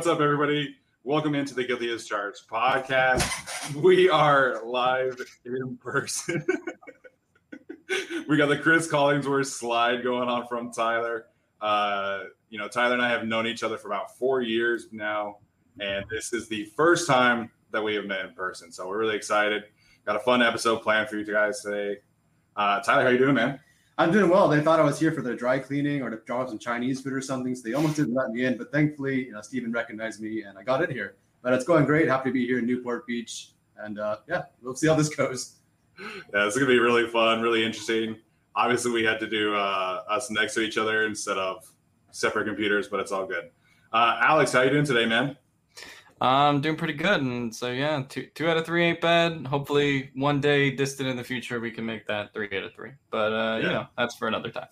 What's up, everybody? Welcome into the Guilty as Charged podcast. We are live in person. we got the Chris Collingsworth slide going on from Tyler. Uh, you know, Tyler and I have known each other for about four years now, and this is the first time that we have met in person. So we're really excited. Got a fun episode planned for you guys today. Uh, Tyler, how you doing, man? I'm doing well. They thought I was here for their dry cleaning or to drop some Chinese food or something, so they almost didn't let me in. But thankfully, you know, Steven recognized me and I got in here. But it's going great. Happy to be here in Newport Beach, and uh, yeah, we'll see how this goes. Yeah, it's gonna be really fun, really interesting. Obviously, we had to do uh, us next to each other instead of separate computers, but it's all good. Uh, Alex, how you doing today, man? I'm doing pretty good, and so yeah, two two out of three ain't bad. Hopefully, one day distant in the future, we can make that three out of three. But uh, you Yeah. know, that's for another time.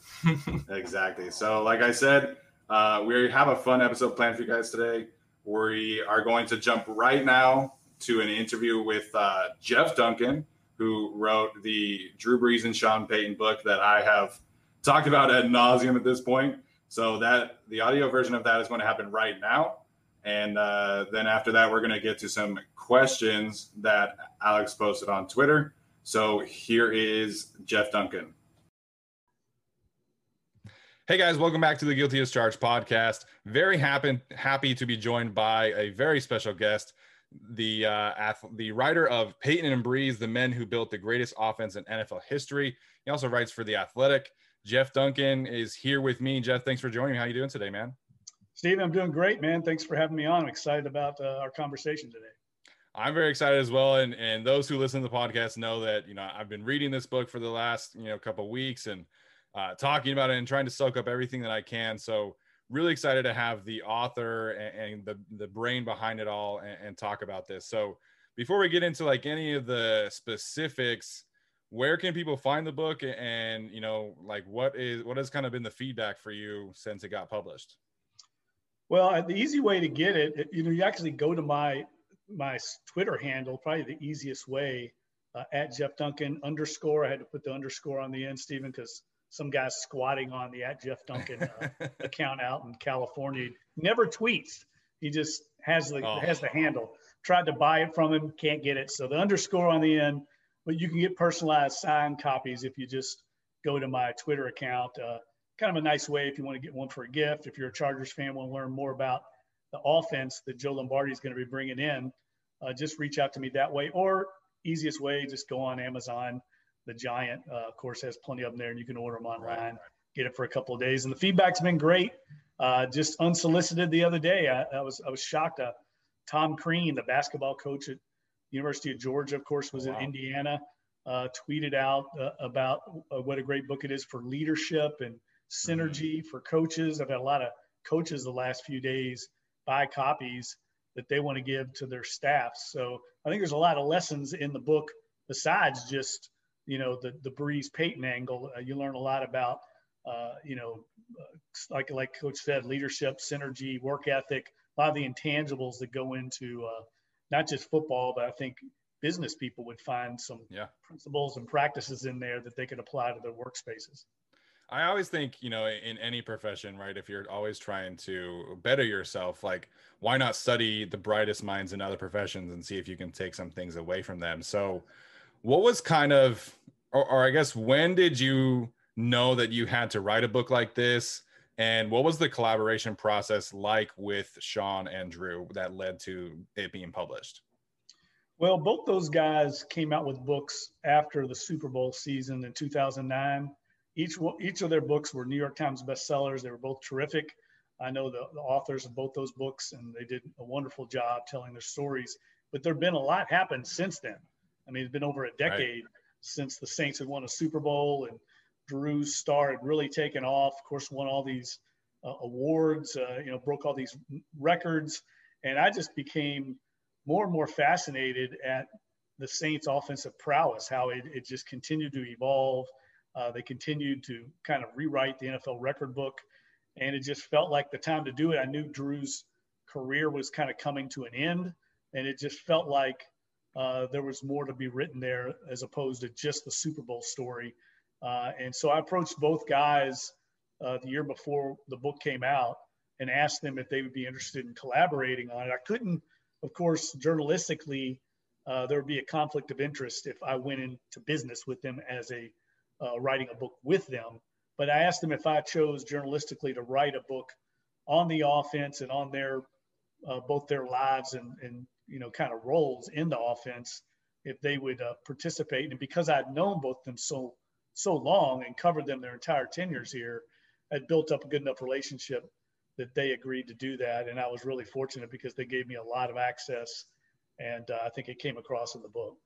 Exactly. So, like I said, uh, we have a fun episode planned for you guys today. We are going to jump right now to an interview with uh, Jeff Duncan, who wrote the Drew Brees and Sean Payton book that I have talked about ad nauseum at this point. So that the audio version of that is going to happen right now, and uh, then after that, we're going to get to some questions that Alex posted on Twitter. So here is Jeff Duncan. Hey guys, welcome back to the Guilty as Charged podcast. Very happy happy to be joined by a very special guest, the uh, the writer of Payton and Brees, the men who built the greatest offense in NFL history. He also writes for the Athletic. Jeff Duncan is here with me. Jeff, thanks for joining me. How are you doing today, man? Steve, I'm doing great, man. Thanks for having me on. I'm excited about uh, our conversation today. I'm very excited as well, and and those who listen to the podcast know that you know I've been reading this book for the last you know couple weeks and uh, talking about it and trying to soak up everything that I can. So really excited to have the author and, and the the brain behind it all and, and talk about this. So before we get into like any of the specifics, where can people find the book and you know like what is what has kind of been the feedback for you since it got published? Well, the easy way to get it, you know, you actually go to my my Twitter handle, probably the easiest way, uh, at Jeff Duncan underscore. I had to put the underscore on the end, Stephen, because some guy's squatting on the at Jeff Duncan uh, account out in California. He never tweets. He just has the Oh. has the handle. Tried to buy it from him, can't get it. So the underscore on the end, but you can get personalized signed copies if you just go to my Twitter account. Uh, kind of a nice way if you want to get one for a gift. If you're a Chargers fan, want to learn more about the offense that Joe Lombardi is going to be bringing in, uh, just reach out to me that way. Or easiest way, just go on Amazon. The Giant, uh, of course, has plenty of them there, and you can order them online. Get it for a couple of days, and the feedback's been great. Uh, just unsolicited the other day, I, I was I was shocked. Uh, Tom Crean, the basketball coach at University of Georgia, of course, was wow. in Indiana. Uh, tweeted out uh, about uh, what a great book it is for leadership and synergy for coaches. I've had a lot of coaches the last few days buy copies that they want to give to their staffs. So I think there's a lot of lessons in the book besides just you know the the Brees Payton angle. Uh, you learn a lot about uh, you know uh, like like Coach said, leadership, synergy, work ethic, a lot of the intangibles that go into uh, not just football, but I think business people would find some yeah. principles and practices in there that they could apply to their workspaces. I always think, you know, in any profession, right, if you're always trying to better yourself, like why not study the brightest minds in other professions and see if you can take some things away from them? So, what was kind of, or, or I guess, when did you know that you had to write a book like this? And what was the collaboration process like with Sean and Drew that led to it being published? Well, both those guys came out with books after the Super Bowl season in 2009 each each of their books were New York Times bestsellers. They were both terrific. I know the, the authors of both those books, and they did a wonderful job telling their stories. But there've been a lot happened since then. I mean, it's been over a decade right. since the Saints had won a Super Bowl and Drew's star had really taken off. Of course, won all these uh, awards. Uh, you know, broke all these records, and I just became more and more fascinated at the Saints' offensive prowess, how it, it just continued to evolve uh, they continued to kind of rewrite the NFL record book, and it just felt like the time to do it. I knew Drew's career was kind of coming to an end, and it just felt like uh, there was more to be written there as opposed to just the Super Bowl story. Uh, and so I approached both guys uh, the year before the book came out and asked them if they would be interested in collaborating on it. I couldn't, of course, journalistically, uh, there would be a conflict of interest if I went into business with them as a uh, writing a book with them. But I asked them if I chose journalistically to write a book on the offense and on their uh, both their lives and, and you know kind of roles in the offense, if they would uh, participate. And because I'd known both them so so long and covered them their entire tenures here, I'd built up a good enough relationship that they agreed to do that. And I was really fortunate because they gave me a lot of access, and uh, I think it came across in the book.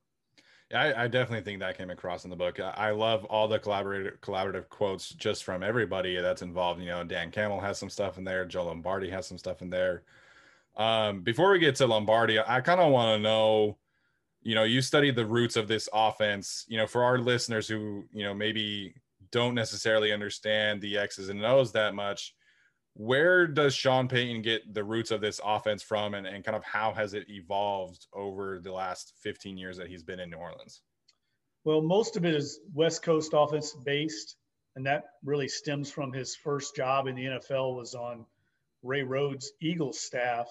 I, I, definitely think that came across in the book. I, love all the collaborative collaborative quotes just from everybody that's involved. You know, Dan Campbell has some stuff in there. Joe Lombardi has some stuff in there. Um, before we get to Lombardi, I kind of want to know, you know, you studied the roots of this offense. You know, for our listeners who you know maybe don't necessarily understand the X's and O's that much, where does Sean Payton get the roots of this offense from and, and kind of how has it evolved over the last 15 years that he's been in New Orleans? Well, most of it is West Coast offense based, and that really stems from his first job in the NFL was on Ray Rhodes' Eagles staff,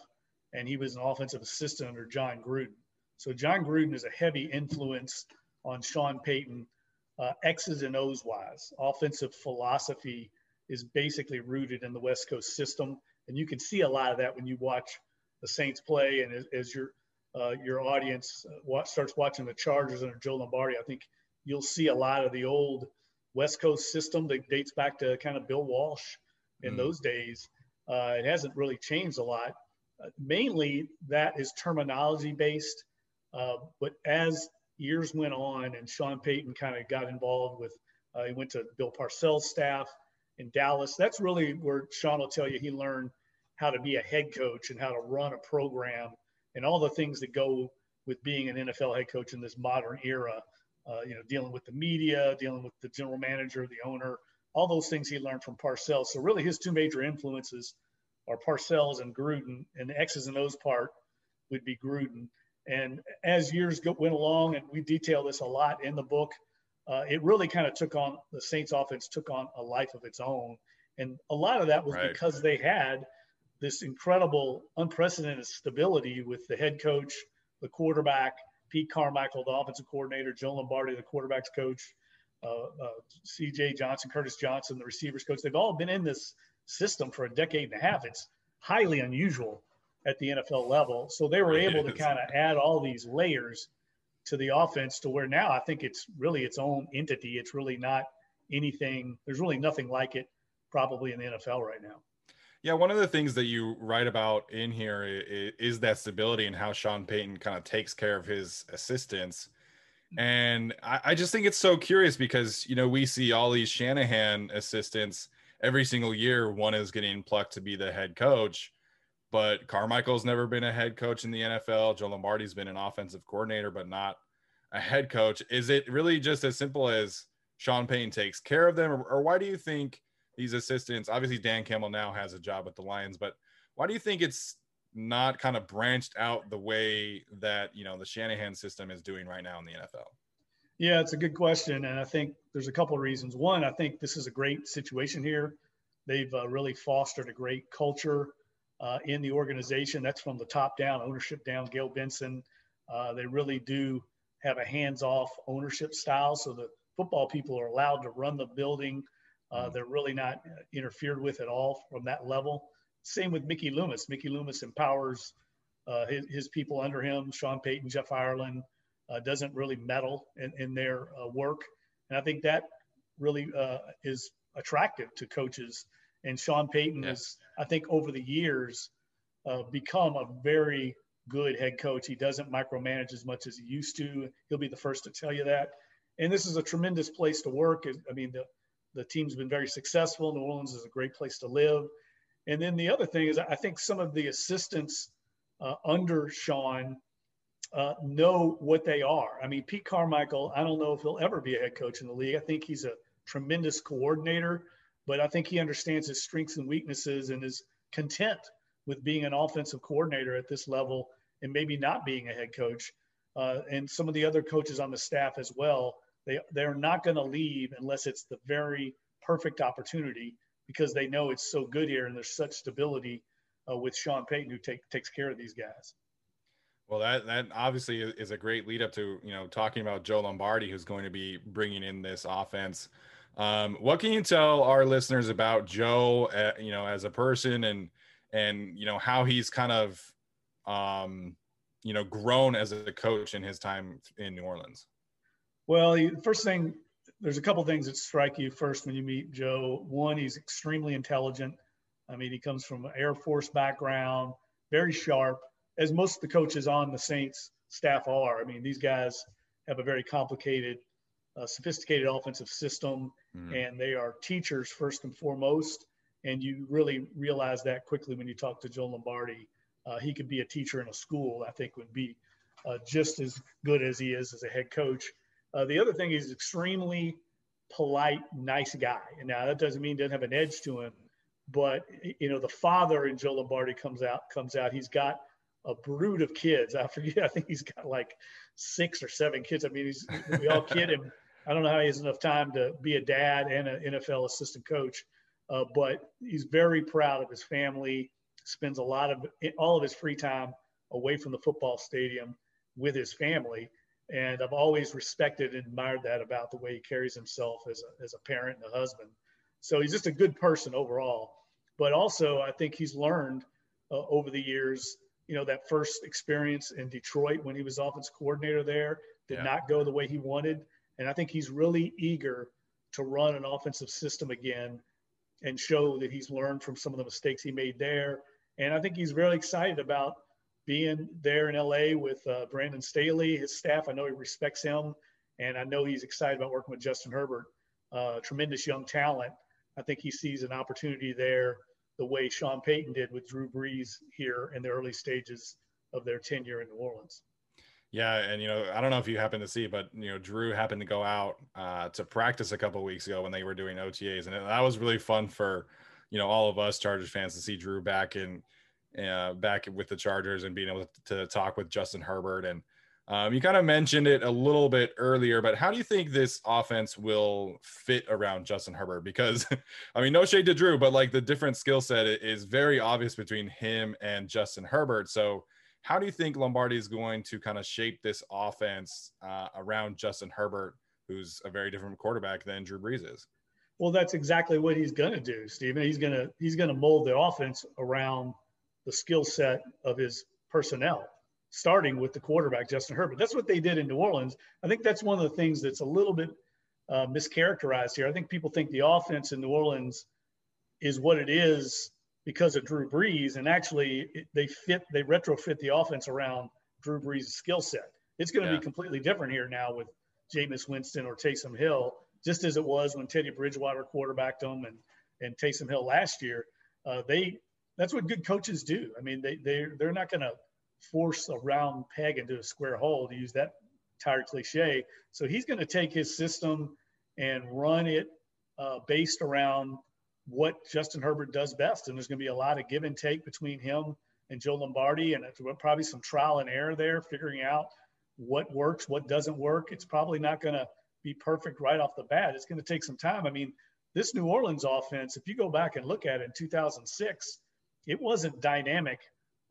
and he was an offensive assistant under Jon Gruden. So Jon Gruden is a heavy influence on Sean Payton, uh, X's and O's wise, offensive philosophy is basically rooted in the West Coast system, and you can see a lot of that when you watch the Saints play, and as, as your uh, your audience uh, watch, starts watching the Chargers under Joe Lombardi, I think you'll see a lot of the old West Coast system that dates back to kind of Bill Walsh in mm. those days. Uh, it hasn't really changed a lot. Uh, mainly, that is terminology based. Uh, but as years went on, and Sean Payton kind of got involved with, uh, he went to Bill Parcells' staff in Dallas. That's really where Sean will tell you he learned how to be a head coach and how to run a program and all the things that go with being an NFL head coach in this modern era. Uh, you know, dealing with the media, dealing with the general manager, the owner, all those things he learned from Parcells. So really, his two major influences are Parcells and Gruden, and the X's and O's part would be Gruden. And as years go, went along, and we detail this a lot in the book, uh, it really kind of took on the Saints offense took on a life of its own. And a lot of that was right. because they had this incredible, unprecedented stability with the head coach, the quarterback, Pete Carmichael, the offensive coordinator, Joe Lombardi, the quarterback's coach, uh, uh, CJ Johnson, Curtis Johnson, the receivers coach. They've all been in this system for a decade and a half. It's highly unusual at the NFL level. So they were able to kind of add all these layers to the offense to where now I think it's really its own entity. It's really not anything. There's really nothing like it probably in the NFL right now. Yeah, one of the things that you write about in here is, that stability and how Sean Payton kind of takes care of his assistants. And I, just think it's so curious because you know we see all these Shanahan assistants every single year. One is getting plucked to be the head coach, but Carmichael's never been a head coach in the NFL. Joe Lombardi's been an offensive coordinator, but not a head coach. Is it really just as simple as Sean Payton takes care of them, or, or why do you think these assistants? Obviously, Dan Campbell now has a job with the Lions, but why do you think it's not kind of branched out the way that you know the Shanahan system is doing right now in the NFL? Yeah, it's a good question, and I think there's a couple of reasons. One, I think this is a great situation here. They've uh, really fostered a great culture uh, in the organization. That's from the top down, ownership down. Gayle Benson, uh, they really do have a hands-off ownership style, so the football people are allowed to run the building. Uh, mm-hmm. they're really not interfered with at all from that level. Same with Mickey Loomis. Mickey Loomis empowers uh, his, his, people under him, Sean Payton, Jeff Ireland, uh, doesn't really meddle in, in their uh, work. And I think that really uh, is attractive to coaches. And Sean Payton has, I think, over the years, uh, become a very good head coach. He doesn't micromanage as much as he used to. He'll be the first to tell you that. And this is a tremendous place to work. I mean, the, the team's been very successful. New Orleans is a great place to live. And then the other thing is, I think some of the assistants uh, under Sean uh, know what they are. I mean, Pete Carmichael, I don't know if he'll ever be a head coach in the league. I think he's a tremendous coordinator, but I think he understands his strengths and weaknesses and is content with being an offensive coordinator at this level and maybe not being a head coach. Uh, and some of the other coaches on the staff as well, they they're not going to leave unless it's the very perfect opportunity because they know it's so good here and there's such stability uh, with Sean Payton who take, takes care of these guys. Well, that that obviously is a great lead up to you know talking about Joe Lombardi, who's going to be bringing in this offense. Um, what can you tell our listeners about Joe, uh, you know, as a person and and you know how he's kind of um, you know grown as a coach in his time in New Orleans? Well, first thing there's a couple things that strike you first when you meet Joe. One, he's extremely intelligent. I mean, he comes from an Air Force background, very sharp, as most of the coaches on the Saints staff are. I mean, these guys have a very complicated, uh, sophisticated offensive system, mm-hmm. and they are teachers first and foremost. And you really realize that quickly when you talk to Joe Lombardi. Uh, he could be a teacher in a school, I think, would be uh, just as good as he is as a head coach. Uh, the other thing, he's extremely polite, nice guy. And now that doesn't mean he doesn't have an edge to him, but you know the father in Joe Lombardi comes out. Comes out. He's got a brood of kids. I forget. I think he's got like six or seven kids. I mean, he's we all kid him. I don't know how he has enough time to be a dad and an NFL assistant coach, uh, but he's very proud of his family. Spends a lot of all of his free time away from the football stadium with his family and I've always respected and admired that about the way he carries himself as a, as a parent and a husband. So he's just a good person overall. But also, I think he's learned uh, over the years, you know, that first experience in Detroit when he was offense coordinator there did yeah. not go the way he wanted. And I think he's really eager to run an offensive system again and show that he's learned from some of the mistakes he made there. And I think he's really excited about being there in LA with uh, Brandon Staley, his staff. I know he respects him, and I know he's excited about working with Justin Herbert, uh, tremendous young talent. I think he sees an opportunity there the way Sean Payton did with Drew Brees here in the early stages of their tenure in New Orleans. Yeah, and you know, I don't know if you happen to see, but you know, Drew happened to go out uh, to practice a couple weeks ago when they were doing OTAs, and that was really fun for you know all of us Chargers fans to see Drew back in uh, back with the Chargers and being able to talk with Justin Herbert. And um, you kind of mentioned it a little bit earlier, but how do you think this offense will fit around Justin Herbert? Because, I mean, no shade to Drew, but like the different skill set is very obvious between him and Justin Herbert. So, how do you think Lombardi is going to kind of shape this offense uh, around Justin Herbert, who's a very different quarterback than Drew Brees is? Well, that's exactly what he's going to do, Stephen. He's going to he's going to mold the offense around the skill set of his personnel, starting with the quarterback, Justin Herbert. That's what they did in New Orleans. I think that's one of the things that's a little bit uh, mischaracterized here. I think people think the offense in New Orleans is what it is because of Drew Brees, and actually it, they fit, they retrofit the offense around Drew Brees' skill set. It's going to yeah. be completely different here now with Jameis Winston or Taysom Hill, just as it was when Teddy Bridgewater quarterbacked them and and Taysom Hill last year. Uh, they that's what good coaches do. I mean, they they they're not going to force a round peg into a square hole to use that tired cliche. So he's going to take his system and run it uh, based around what Justin Herbert does best. And there's going to be a lot of give and take between him and Joe Lombardi, and probably some trial and error there, figuring out what works, what doesn't work. It's probably not going to be perfect right off the bat. It's going to take some time. I mean, this New Orleans offense, if you go back and look at it in 2006, it wasn't dynamic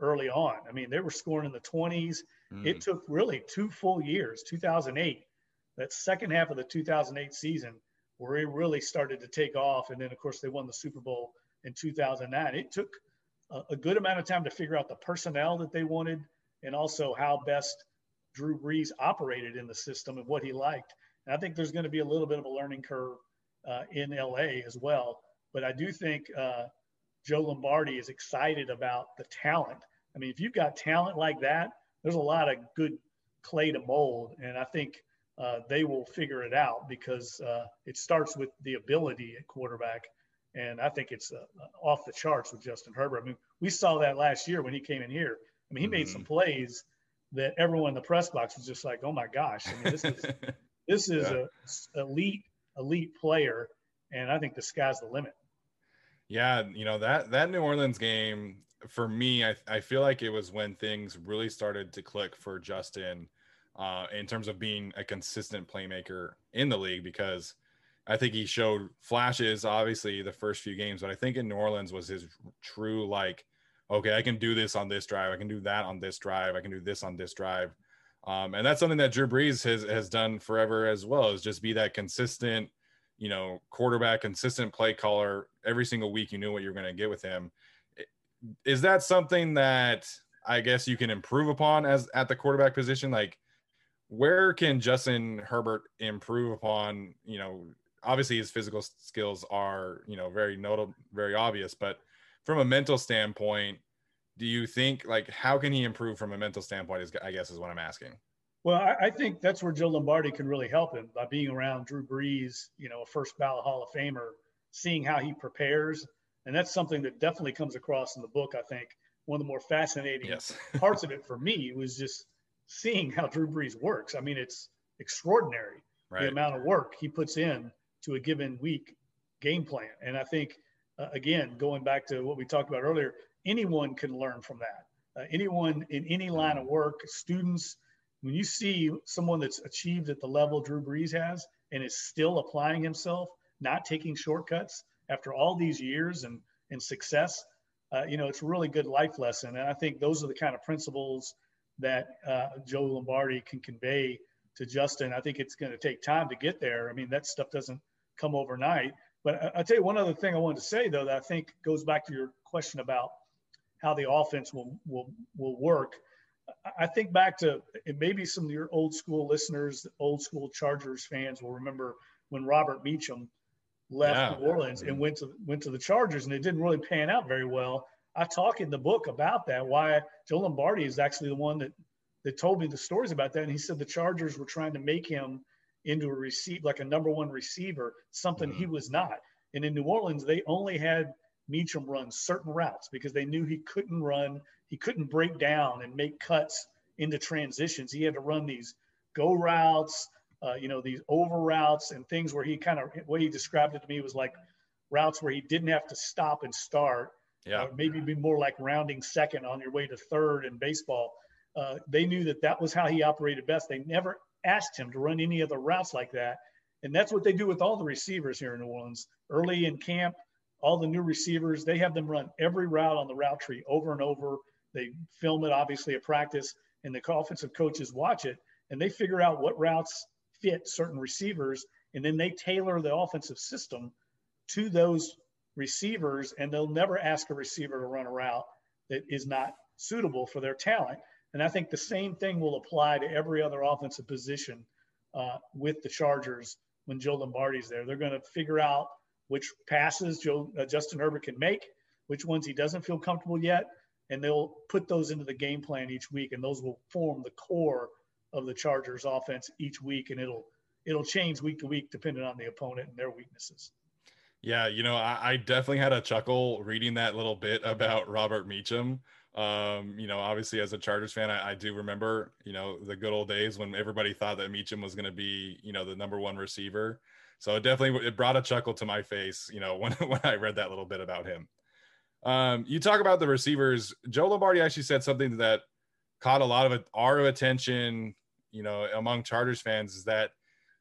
early on. I mean, they were scoring in the 20s. Mm. It took really two full years, 2008, that second half of the 2008 season, where it really started to take off. And then, of course, they won the Super Bowl in 2009. It took a, a good amount of time to figure out the personnel that they wanted and also how best Drew Brees operated in the system and what he liked. And I think there's going to be a little bit of a learning curve uh, in LA as well. But I do think uh, Joe Lombardi is excited about the talent. I mean, if you've got talent like that, there's a lot of good clay to mold. And I think uh, they will figure it out because uh, it starts with the ability at quarterback. And I think it's uh, off the charts with Justin Herbert. I mean, we saw that last year when he came in here. I mean, he mm-hmm. made some plays that everyone in the press box was just like, "Oh my gosh!" I mean, this is this is yeah. a elite elite player, and I think the sky's the limit. Yeah, you know that that New Orleans game for me, I, I feel like it was when things really started to click for Justin uh, in terms of being a consistent playmaker in the league because I think he showed flashes, obviously, the first few games, but I think in New Orleans was his true, like, okay, I can do this on this drive. I can do that on this drive. I can do this on this drive. Um, and that's something that Drew Brees has, has done forever as well, is just be that consistent, you know, quarterback, consistent play caller. Every single week, you knew what you were going to get with him. Is that something that I guess you can improve upon as at the quarterback position? Like, where can Justin Herbert improve upon? You know, obviously his physical skills are, you know, very notable, very obvious, but from a mental standpoint, do you think like how can he improve from a mental standpoint? Is I guess is what I'm asking. Well, I, I think that's where Joe Lombardi can really help him by being around Drew Brees, you know, a first ballot Hall of Famer, seeing how he prepares, and that's something that definitely comes across in the book. I think one of the more fascinating yes. parts of it for me was just seeing how Drew Brees works. I mean, it's extraordinary right. the amount of work he puts in to a given week game plan, and I think uh, again, going back to what we talked about earlier, anyone can learn from that. Uh, anyone in any line of work, students, when you see someone that's achieved at the level Drew Brees has and is still applying himself, not taking shortcuts after all these years and, and success, uh, you know, it's a really good life lesson. And I think those are the kind of principles that uh, Joe Lombardi can convey to Justin. I think it's going to take time to get there. I mean, that stuff doesn't come overnight. But I'll tell you one other thing I wanted to say, though, that I think goes back to your question about how the offense will will will work. I think back to maybe some of your old school listeners, old school Chargers fans will remember when Robert Meacham left yeah. New Orleans and went to went to the Chargers, and it didn't really pan out very well. I talk in the book about that. Why Joe Lombardi is actually the one that that told me the stories about that, and he said the Chargers were trying to make him into a receive like a number one receiver, something mm-hmm. he was not. And in New Orleans, they only had Meacham run certain routes because they knew he couldn't run, he couldn't break down and make cuts into transitions. He had to run these go routes, uh, you know, these over routes and things where he kind of, what he described it to me was like routes where he didn't have to stop and start. Yeah. maybe be more like rounding second on your way to third in baseball. Uh, they knew that that was how he operated best. They never asked him to run any other routes like that. And that's what they do with all the receivers here in New Orleans. Early in camp, all the new receivers, they have them run every route on the route tree over and over. They film it, obviously, at practice, and the offensive coaches watch it, and they figure out what routes fit certain receivers, and then they tailor the offensive system to those receivers, and they'll never ask a receiver to run a route that is not suitable for their talent. And I think the same thing will apply to every other offensive position uh, with the Chargers when Joe Lombardi's there. They're going to figure out which passes Joe uh, Justin Herbert can make, which ones he doesn't feel comfortable yet, and they'll put those into the game plan each week, and those will form the core of the Chargers offense each week, and it'll it'll change week to week depending on the opponent and their weaknesses. Yeah, you know, I, I, definitely had a chuckle reading that little bit about Robert Meacham. Um, you know, obviously as a Chargers fan, I, I, do remember, you know, the good old days when everybody thought that Meacham was going to be, you know, the number one receiver. So it definitely it brought a chuckle to my face, you know, when when I read that little bit about him. Um, you talk about the receivers. Joe Lombardi actually said something that caught a lot of our attention, you know, among Chargers fans is that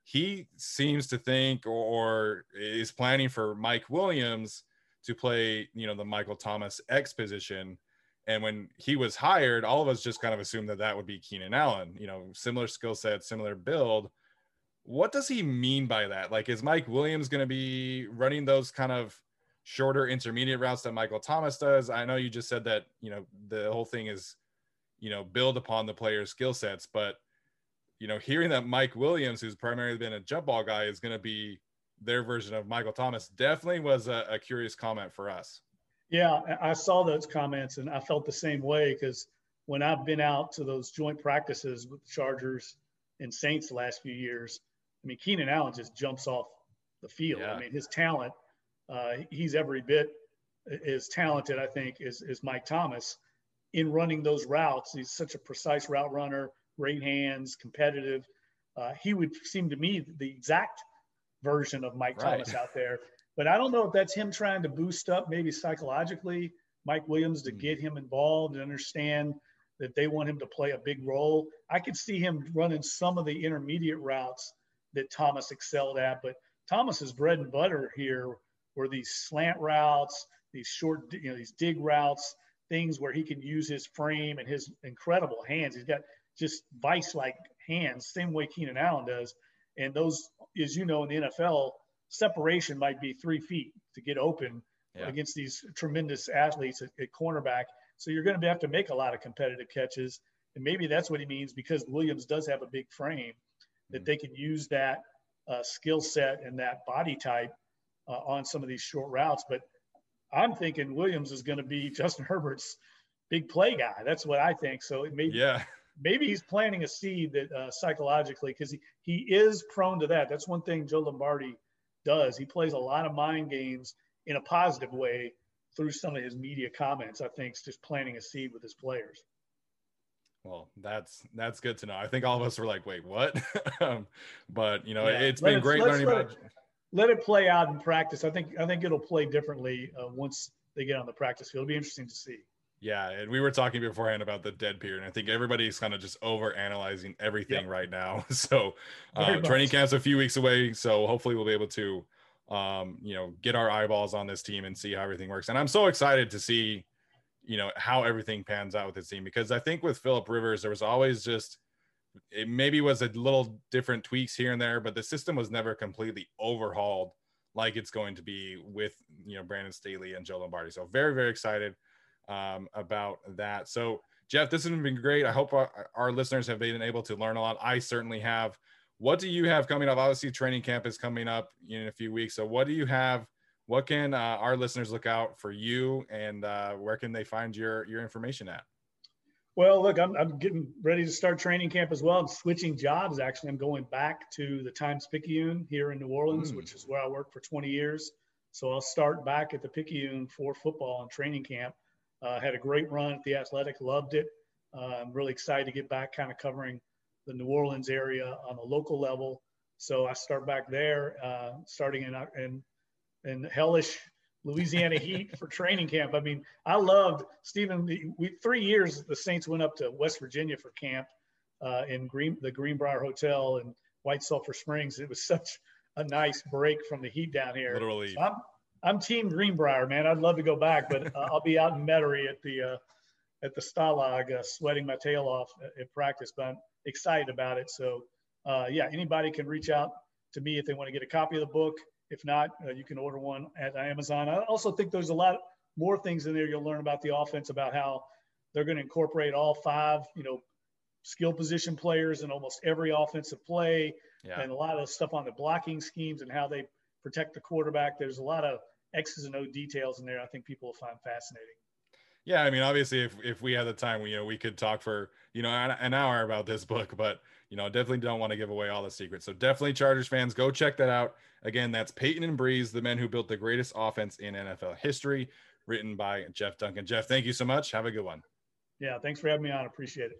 he seems to think or is planning for Mike Williams to play, you know, the Michael Thomas X position. And when he was hired, all of us just kind of assumed that that would be Keenan Allen, you know, similar skill set, similar build. What does he mean by that? Like, is Mike Williams going to be running those kind of shorter intermediate routes that Michael Thomas does? I know you just said that, you know, the whole thing is, you know, build upon the player's skill sets, but you know, hearing that Mike Williams, who's primarily been a jump ball guy, is going to be their version of Michael Thomas definitely was a, a, curious comment for us. Yeah, I saw those comments and I felt the same way because when I've been out to those joint practices with the Chargers and Saints the last few years, I mean, Keenan Allen just jumps off the field. Yeah. I mean, his talent, uh, he's every bit as talented, I think, as, as Mike Thomas in running those routes. He's such a precise route runner great hands, competitive. Uh, he would seem to me the exact version of Mike right. Thomas out there. But I don't know if that's him trying to boost up maybe psychologically Mike Williams to mm. get him involved and understand that they want him to play a big role. I could see him running some of the intermediate routes that Thomas excelled at, but Thomas's bread and butter here were these slant routes, these short, you know, these dig routes, things where he can use his frame and his incredible hands. He's got just vice like hands, same way Keenan Allen does. And those, as you know, in the NFL, separation might be three feet to get open yeah. against these tremendous athletes at, at cornerback. So you're going to have to make a lot of competitive catches. And maybe that's what he means because Williams does have a big frame that mm-hmm. they can use that uh, skill set and that body type uh, on some of these short routes. But I'm thinking Williams is going to be Justin Herbert's big play guy. That's what I think. So it may yeah maybe he's planting a seed that uh, psychologically, because he, he is prone to that. That's one thing Joe Lombardi does. He plays a lot of mind games in a positive way through some of his media comments. I think just planting a seed with his players. Well, that's that's good to know. I think all of us were like, "Wait, what?" um, but you know, yeah. it's let been it, great learning let about. It, let it play out in practice. I think I think it'll play differently uh, once they get on the practice field. It'll be interesting to see. Yeah, and we were talking beforehand about the dead period. And I think everybody's kind of just over analyzing everything yep. right now. So uh, training camp's a few weeks away. So hopefully we'll be able to, um, you know, get our eyeballs on this team and see how everything works. And I'm so excited to see, you know, how everything pans out with this team because I think with Philip Rivers there was always just it maybe was a little different tweaks here and there, but the system was never completely overhauled like it's going to be with you know Brandon Staley and Joe Lombardi. So very very excited um, about that. So, Jeff, this has been great. I hope our, our, listeners have been able to learn a lot. I certainly have. What do you have coming up? Obviously, training camp is coming up in a few weeks. So, what do you have? What can uh, our listeners look out for you, and uh, where can they find your your information at? Well, look, I'm, I'm getting ready to start training camp as well. I'm switching jobs. Actually, I'm going back to the Times Picayune here in New Orleans, mm. which is where I worked for 20 years. So I'll start back at the Picayune for football and training camp. Uh, had a great run at the Athletic, loved it. Uh, I'm really excited to get back, kind of covering the New Orleans area on a local level. So I start back there, uh, starting in, in in hellish Louisiana heat for training camp. I mean, I loved Stephen. We three years the Saints went up to West Virginia for camp uh, in Green the Greenbrier Hotel in White Sulphur Springs. It was such a nice break from the heat down here. Literally, so I'm, I'm Team Greenbrier, man. I'd love to go back, but uh, I'll be out in Metairie at the uh, at the Stalag, uh, sweating my tail off at, at, practice. But I'm excited about it. So, uh, yeah, anybody can reach out to me if they want to get a copy of the book. If not, uh, you can order one at Amazon. I also think there's a lot more things in there you'll learn about the offense, about how they're going to incorporate all five, you know, skill position players in almost every offensive play, yeah. and a lot of stuff on the blocking schemes and how they protect the quarterback. There's a lot of X's and O details in there. I think people will find fascinating. Yeah, I mean, obviously, if if we had the time, we, you know, we could talk for you know an, an hour about this book. But you know, definitely don't want to give away all the secrets. So definitely Chargers fans, go check that out. Again, that's Payton and Brees, the men who built the greatest offense in NFL history, written by Jeff Duncan. Jeff, thank you so much. Have a good one. Yeah, thanks for having me on. Appreciate it.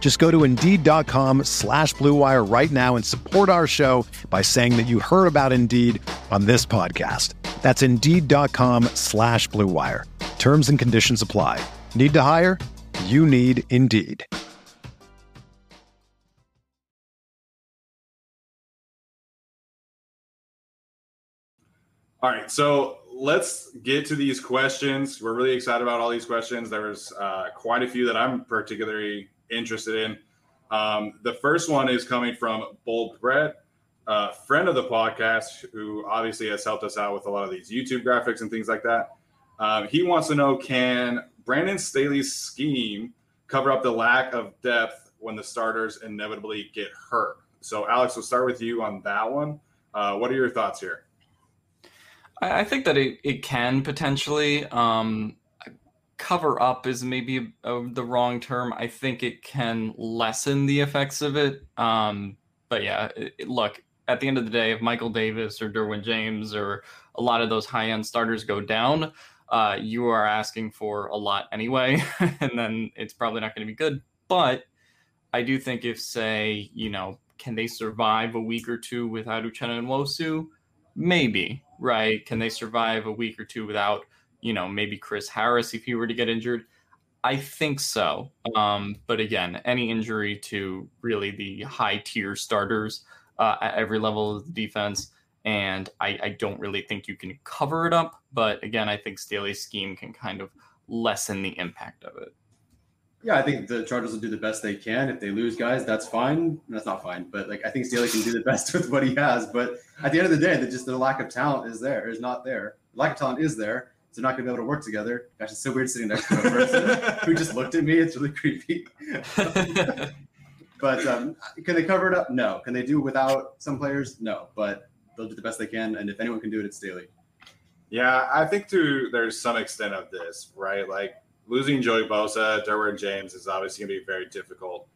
Just go to Indeed.com slash BlueWire right now and support our show by saying that you heard about Indeed on this podcast. That's Indeed.com slash BlueWire. Terms and conditions apply. Need to hire? You need Indeed. All right, so let's get to these questions. We're really excited about all these questions. There was uh, quite a few that I'm particularly interested in. Um, the first one is coming from Bold Brett, a friend of the podcast, who obviously has helped us out with a lot of these YouTube graphics and things like that. Um, he wants to know can Brandon Staley's scheme cover up the lack of depth when the starters inevitably get hurt? So, Alex, we'll start with you on that one. Uh, what are your thoughts here? I, think that it, it can potentially um, cover up is maybe the wrong term. I think it can lessen the effects of it. Um, but yeah, it, look, at the end of the day, if Michael Davis or Derwin James or a lot of those high end starters go down, uh, you are asking for a lot anyway, and then it's probably not going to be good. But I do think if, say, you know, can they survive a week or two without Uchenna Nwosu? Maybe, right? Can they survive a week or two without, you know, maybe Chris Harris if he were to get injured? I think so. Um, but again, any injury to really the high tier starters uh, at every level of the defense, and I, I, don't really think you can cover it up. But again, I think Staley's scheme can kind of lessen the impact of it. Yeah, I think the Chargers will do the best they can. If they lose guys, that's fine. That's not fine, but like I think Staley can do the best with what he has. But at the end of the day, the, just the lack of talent is there, is not there. The lack of talent is there. So they're not going to be able to work together. Gosh, it's so weird sitting next to a person who just looked at me. It's really creepy. but um, can they cover it up? No. Can they do without some players? No. But they'll do the best they can. And if anyone can do it, it's Staley. Yeah, I think to there's some extent of this, right? Like losing Joey Bosa, Derwin James is obviously going to be very difficult.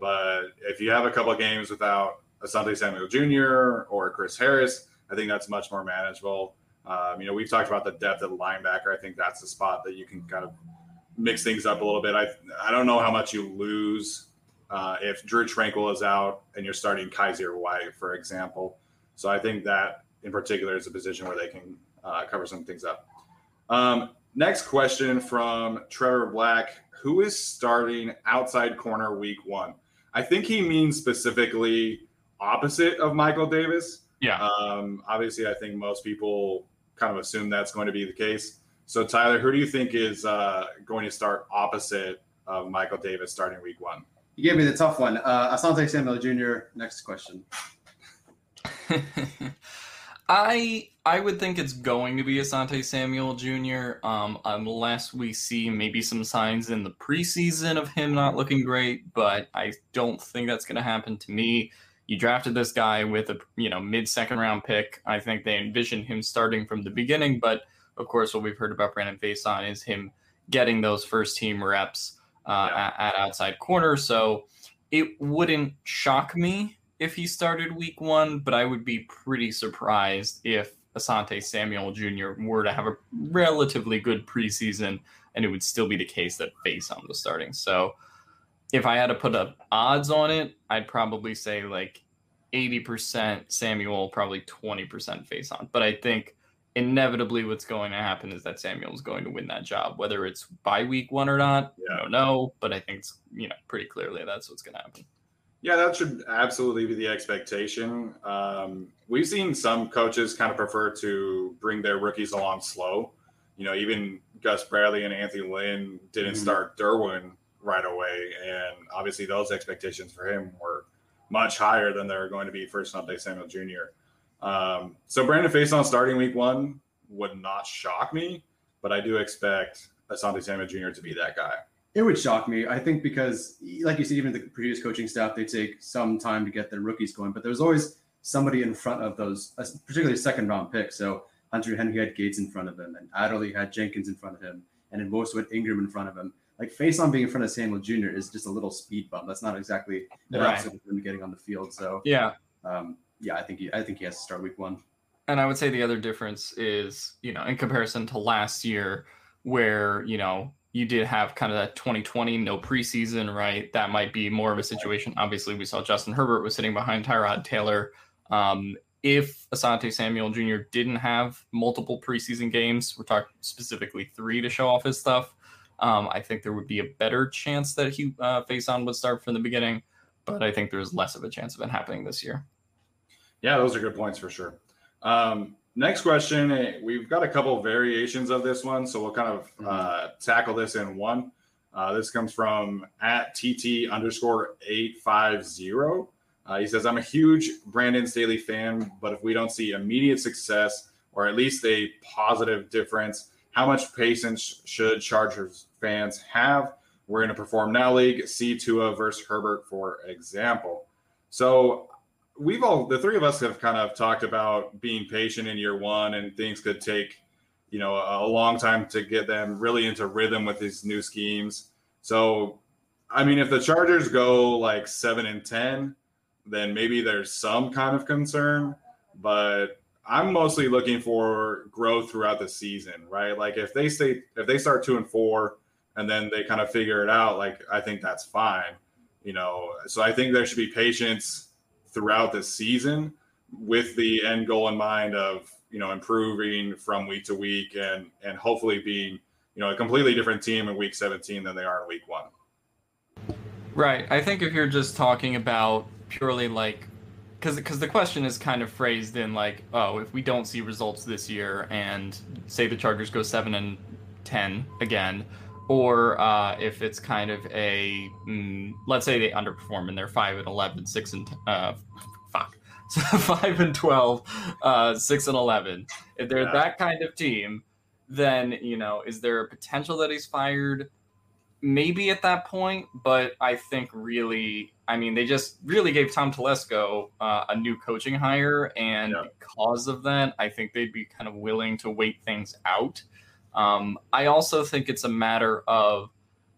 But if you have a couple of games without Asante Samuel Jr. or Chris Harris, I think that's much more manageable. Um, you know, we've talked about the depth of the linebacker. I think that's the spot that you can kind of mix things up a little bit. I I don't know how much you lose uh, if Drue Tranquill is out and you're starting Kyzir White, for example. So I think that in particular is a position where they can uh, cover some things up. Um, Next question from Trevor Black. Who is starting outside corner week one? I think he means specifically opposite of Michael Davis. Yeah. Um, obviously, I think most people kind of assume that's going to be the case. So, Tyler, who do you think is uh, going to start opposite of Michael Davis starting week one? You gave me the tough one. Uh, Asante Samuel Jr. Next question. I I would think it's going to be Asante Samuel Jr. Um, unless we see maybe some signs in the preseason of him not looking great, but I don't think that's going to happen to me. You drafted this guy with a you know mid second round pick. I think they envisioned him starting from the beginning, but of course, what we've heard about Brandon Facyson is him getting those first team reps uh, yeah. at, at outside corner. So it wouldn't shock me if he started week one, but I would be pretty surprised if Asante Samuel Jr. were to have a relatively good preseason and it would still be the case that Facyson was starting. So if I had to put up odds on it, I'd probably say like 80% Samuel, probably 20% Facyson. But I think inevitably what's going to happen is that Samuel's going to win that job, whether it's by week one or not. Yeah. I don't know, but I think it's you know pretty clearly that's what's going to happen. Yeah, that should absolutely be the expectation. Um, we've seen some coaches kind of prefer to bring their rookies along slow. You know, even Gus Bradley and Anthony Lynn didn't mm-hmm. start Derwin right away, and obviously those expectations for him were much higher than they're going to be for Asante Samuel Jr. Um, so Brandon Facyson starting week one would not shock me, but I do expect Asante Samuel Jr. to be that guy. It would shock me. I think because, like you said, even the previous coaching staff, they take some time to get their rookies going, but there's always somebody in front of those, particularly second round picks. So Hunter Henry had Gates in front of him, and Adderley had Jenkins in front of him, and Nwosu with Ingram in front of him. Like Facyson being in front of Samuel Jr. is just a little speed bump. That's not exactly the right. of him getting on the field. So yeah, um, yeah, I think he, I think he has to start week one. And I would say the other difference is, you know, in comparison to last year, where you know you did have kind of that 2020 no preseason, right? That might be more of a situation. Obviously, we saw Justin Herbert was sitting behind Tyrod Taylor. Um, if Asante Samuel Jr. didn't have multiple preseason games, we're talking specifically three to show off his stuff. Um, I think there would be a better chance that he uh, Facyson would start from the beginning, but I think there's less of a chance of it happening this year. Yeah, those are good points for sure. Um, next question. Eh, we've got a couple variations of this one, so we'll kind of mm-hmm. uh, tackle this in one. Uh, this comes from at TT underscore 850. Uh, he says, I'm a huge Brandon Staley fan, but if we don't see immediate success or at least a positive difference, how much patience should Chargers fans have? We're in a perform now league. See Tua versus Herbert, for example. So we've all the three of us have kind of talked about being patient in year one and things could take you know a long time to get them really into rhythm with these new schemes so i mean if the chargers go like 7 and 10 then maybe there's some kind of concern but i'm mostly looking for growth throughout the season right like if they stay if they start 2 and 4 and then they kind of figure it out like i think that's fine you know? So i think there should be patience throughout the season with the end goal in mind of you know improving from week to week and and hopefully being you know a completely different team in week 17 than they are in week 1 right. I think if you're just talking about purely like because because the question is kind of phrased in like oh if we don't see results this year and say the chargers go 7 and 10 again or uh, if it's kind of a mm, let's say they underperform and they're 5 and 11 6 and uh, fuck so 5 and 12 uh, 6 and 11 if they're yeah. that kind of team then you know is there a potential that he's fired maybe at that point but i think really i mean they just really gave tom telesco uh, a new coaching hire and yeah. because of that i think they'd be kind of willing to wait things out um, I also think it's a matter of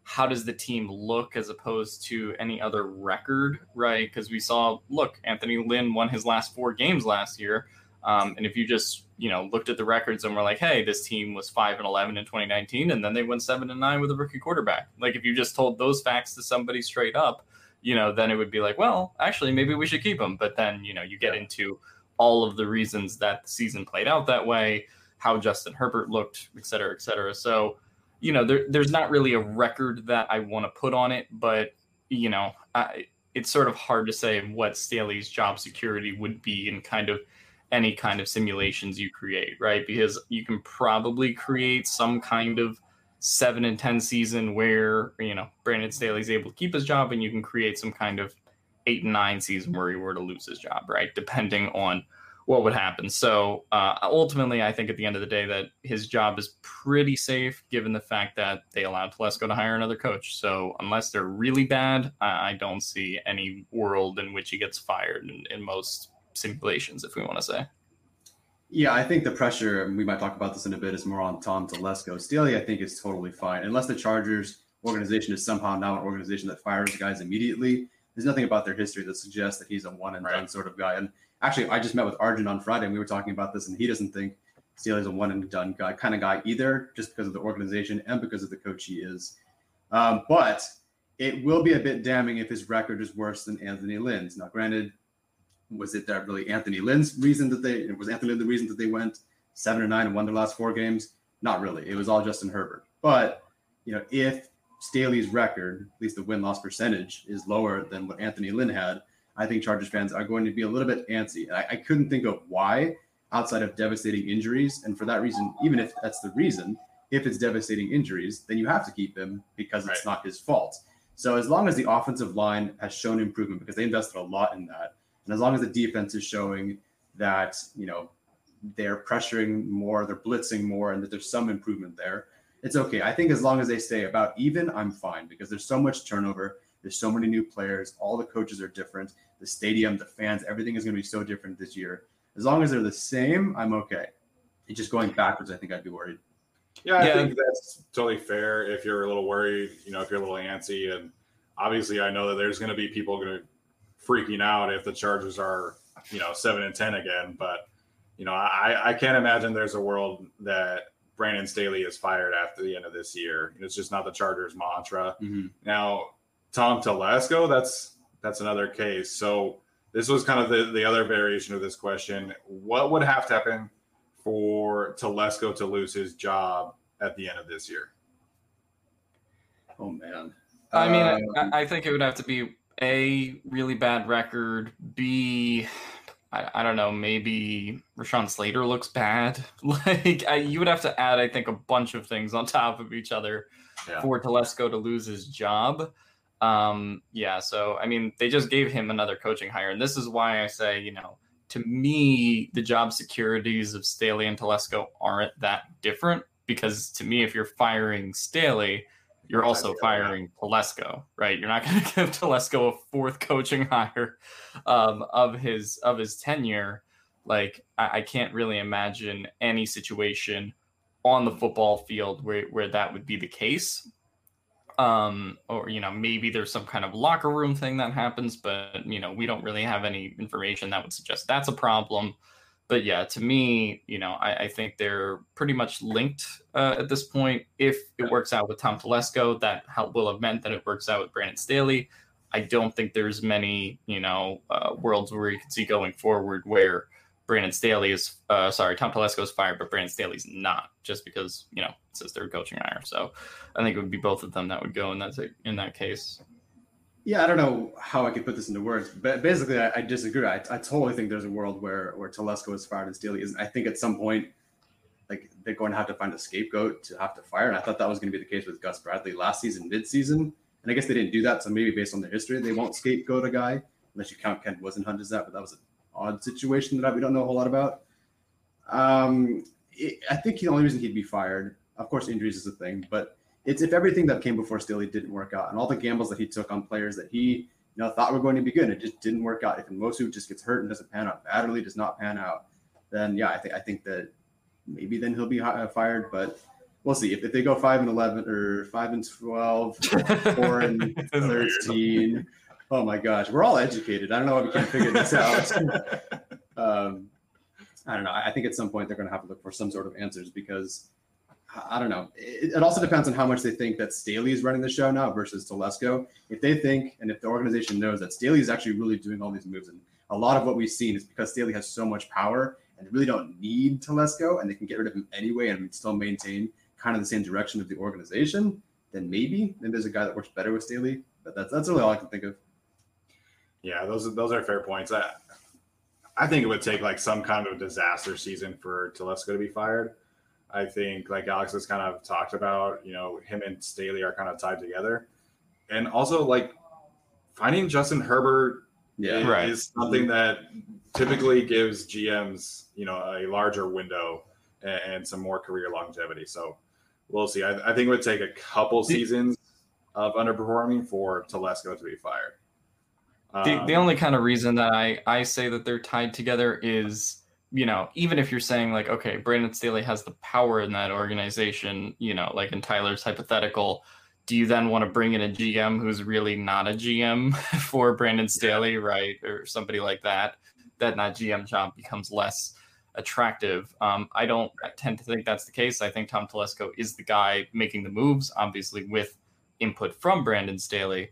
how does the team look as opposed to any other record, right? Because we saw, look, Anthony Lynn won his last four games last year. Um, and if you just, you know, looked at the records and were like, hey, this team was 5 and 11 in 2019, and then they went 7 and 9 with a rookie quarterback. Like, if you just told those facts to somebody straight up, you know, then it would be like, well, actually, maybe we should keep them. But then, you know, you get into all of the reasons that the season played out that way how Justin Herbert looked, et cetera, et cetera. So, you know, there, there's not really a record that I want to put on it, but you know, I, it's sort of hard to say what Staley's job security would be in kind of any kind of simulations you create, right? Because you can probably create some kind of seven and ten season where you know Brandon Staley's able to keep his job, and you can create some kind of eight and nine season where he were to lose his job, right? Depending on what would happen. So uh, ultimately, I think at the end of the day that his job is pretty safe, given the fact that they allowed Telesco to hire another coach. So unless they're really bad, I, I don't see any world in which he gets fired in, in most simulations, if we want to say. Yeah, I think the pressure, and we might talk about this in a bit, is more on Tom Telesco. Staley, I think, is totally fine. Unless the Chargers organization is somehow now an organization that fires guys immediately, there's nothing about their history that suggests that he's a one and done sort of guy. And actually, I just met with Arjun on Friday and we were talking about this, and he doesn't think Staley's a one and done guy kind of guy either, just because of the organization and because of the coach he is. Um, but it will be a bit damning if his record is worse than Anthony Lynn's. Now, granted, was it that really Anthony Lynn's reason that they was Anthony Lynn the reason that they went seven and nine and won their last four games? Not really. It was all Justin Herbert. But you know, if Staley's record, at least the win loss percentage, is lower than what Anthony Lynn had, I think Chargers fans are going to be a little bit antsy. I, I couldn't think of why outside of devastating injuries. And for that reason, even if that's the reason, if it's devastating injuries, then you have to keep him because it's right. not his fault. So as long as the offensive line has shown improvement because they invested a lot in that, and as long as the defense is showing that you know they're pressuring more, they're blitzing more, and that there's some improvement there, it's okay. I think as long as they stay about even, I'm fine because there's so much turnover. There's so many new players. All the coaches are different. The stadium, the fans, everything is going to be so different this year. As long as they're the same, I'm okay. It's just going backwards. I think I'd be worried. Yeah, I yeah. think that's totally fair. If you're a little worried, you know, if you're a little antsy, and obviously, I know that there's going to be people going to freaking out if the Chargers are, you know, seven and ten again. But you know, I I can't imagine there's a world that Brandon Staley is fired after the end of this year. It's just not the Chargers mantra. Mm-hmm. Now, Tom Telesco, that's that's another case. So this was kind of the, the other variation of this question. What would have to happen for Telesco to lose his job at the end of this year? Oh man. I mean, um, I, I, think it would have to be a really bad record. B, I, I don't know, maybe Rashawn Slater looks bad. Like I, you would have to add, I think, a bunch of things on top of each other yeah. for Telesco to lose his job. Um, yeah, so I mean, they just gave him another coaching hire, and this is why I say, you know, to me, the job securities of Staley and Telesco aren't that different because to me, if you're firing Staley, you're also firing Telesco, right? You're not going to give Telesco a fourth coaching hire um, of his of his tenure. Like I, I, can't really imagine any situation on the football field where, where that would be the case um or you know maybe there's some kind of locker room thing that happens but you know we don't really have any information that would suggest that's a problem. But yeah to me you know i, I think they're pretty much linked uh, at this point. If it works out with tom telesco that will have meant that it works out with brandon staley. I don't think there's many you know uh, worlds where you can see going forward where Brandon Staley is uh, sorry, Tom Telesco is fired, but Brandon Staley's not, just because you know it says they're coaching hire. So I think it would be both of them that would go in that in that case. Yeah, I don't know how I could put this into words, but basically, I, I disagree. I, I, totally think there's a world where where Telesco is fired and Staley isn't. I think at some point, like they're going to have to find a scapegoat to have to fire, and I thought that was going to be the case with Gus Bradley last season, mid-season, and I guess they didn't do that. So maybe based on their history, they won't scapegoat a guy unless you count Ken Whisenhunt as that. But that was a odd situation that we don't know a whole lot about. Um, it, I think the only reason he'd be fired, of course, injuries is a thing, but it's if everything that came before Staley didn't work out, and all the gambles that he took on players that he you know thought were going to be good, it just didn't work out. If Nwosu just gets hurt and doesn't pan out, badly does not pan out, then yeah, I think I think that maybe then he'll be uh, fired, but we'll see. If, if they go five and eleven or five and 12, four and thirteen, Oh my gosh, we're all educated. I don't know why we can't figure this out. um, I don't know. I think at some point they're going to have to look for some sort of answers because I don't know. It, it, also depends on how much they think that Staley is running the show now versus Telesco. If they think and if the organization knows that Staley is actually really doing all these moves, and a lot of what we've seen is because Staley has so much power and they really don't need Telesco and they can get rid of him anyway and still maintain kind of the same direction of the organization, then maybe then there's a guy that works better with Staley. But that's that's really all I can think of. Yeah, those are those are fair points. I I think it would take like some kind of disaster season for Telesco to be fired. I think like Alex has kind of talked about, you know, him and Staley are kind of tied together. And also like finding Justin Herbert yeah, is, right. is something that typically gives GMs, you know, a larger window and, and some more career longevity. So we'll see. I, I think it would take a couple seasons of underperforming for Telesco to be fired. The, um, the only kind of reason that I, I say that they're tied together is, you know, even if you're saying like, okay, Brandon Staley has the power in that organization, you know, like in Tyler's hypothetical, do you then want to bring in a GM who's really not a GM for Brandon Staley, yeah. right? Or somebody like that, that that GM job becomes less attractive. Um, I don't tend to think that's the case. I think Tom Telesco is the guy making the moves, obviously with input from Brandon Staley.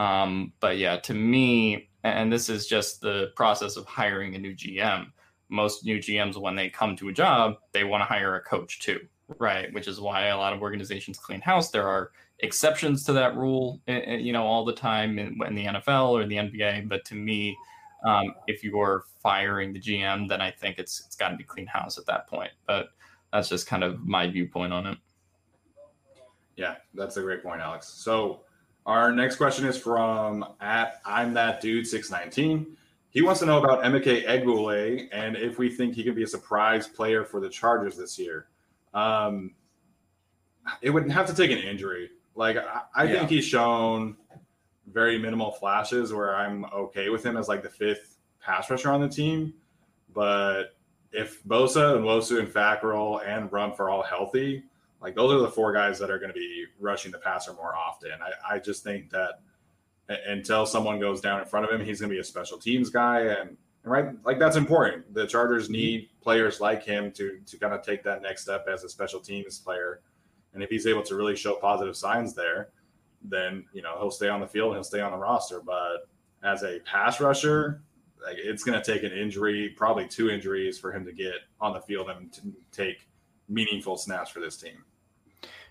Um, but yeah, to me, and this is just the process of hiring a new GM. Most new GMs, when they come to a job, they want to hire a coach too, right? Which is why a lot of organizations clean house. There are exceptions to that rule, eh, eh, you know, all the time in, the NFL or the NBA. But to me, um, if you're firing the GM, then I think it's it's got to be clean house at that point. But that's just kind of my viewpoint on it. Yeah, that's a great point, Alex. So our next question is from at I'm that dude 619. He wants to know about Emeka Egbule and if we think he can be a surprise player for the Chargers this year. Um, it would have to take an injury. Like I, I yeah. think he's shown very minimal flashes where I'm okay with him as like the fifth pass rusher on the team. But if Bosa and Nwosu and Fackrell and Rumph are all healthy, like those are the four guys that are going to be rushing the passer more often. I, I just think that until someone goes down in front of him, he's going to be a special teams guy, and right, like that's important. The Chargers mm-hmm. need players like him to to kind of take that next step as a special teams player. And if he's able to really show positive signs there, then you know he'll stay on the field, he'll stay on the roster. But as a pass rusher, like it's going to take an injury, probably two injuries, for him to get on the field and to take meaningful snaps for this team.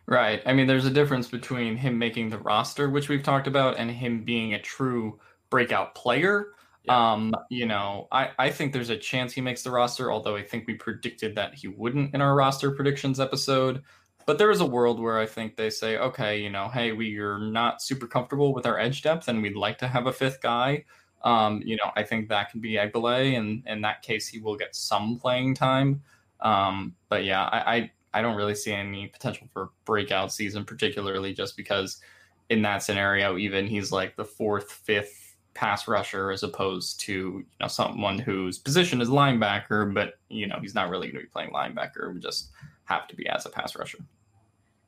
Right. I mean, there's a difference between him making the roster, which we've talked about, and him being a true breakout player. Yeah. Um, you know, I, I think there's a chance he makes the roster, although I think we predicted that he wouldn't in our roster predictions episode. But there is a world where I think they say, okay, you know, hey, we are not super comfortable with our edge depth and we'd like to have a fifth guy. Um, you know, I think that can be Egbule, and in that case, he will get some playing time. Um, but yeah, I, I I don't really see any potential for breakout season, particularly just because in that scenario, even he's like the fourth, fifth pass rusher as opposed to you know someone whose position is linebacker, but you know he's not really going to be playing linebacker. We just have to be as a pass rusher.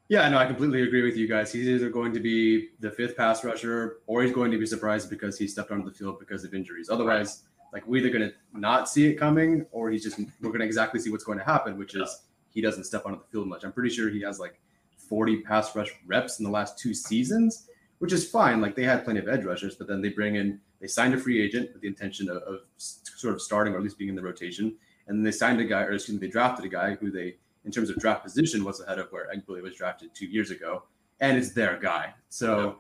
Yeah, no, I completely agree with you guys. He's either going to be the fifth pass rusher or he's going to be surprised because he stepped onto the field because of injuries. Otherwise, like we're either going to not see it coming or he's just we're going to exactly see what's going to happen, which is he doesn't step onto the field much. I'm pretty sure he has like 40 pass rush reps in the last two seasons, which is fine. Like they had plenty of edge rushers, but then they bring in, they signed a free agent with the intention of, of sort of starting or at least being in the rotation. And then they signed a guy, or excuse me, they drafted a guy who they, in terms of draft position, was ahead of where Egbule was drafted two years ago. And it's their guy. So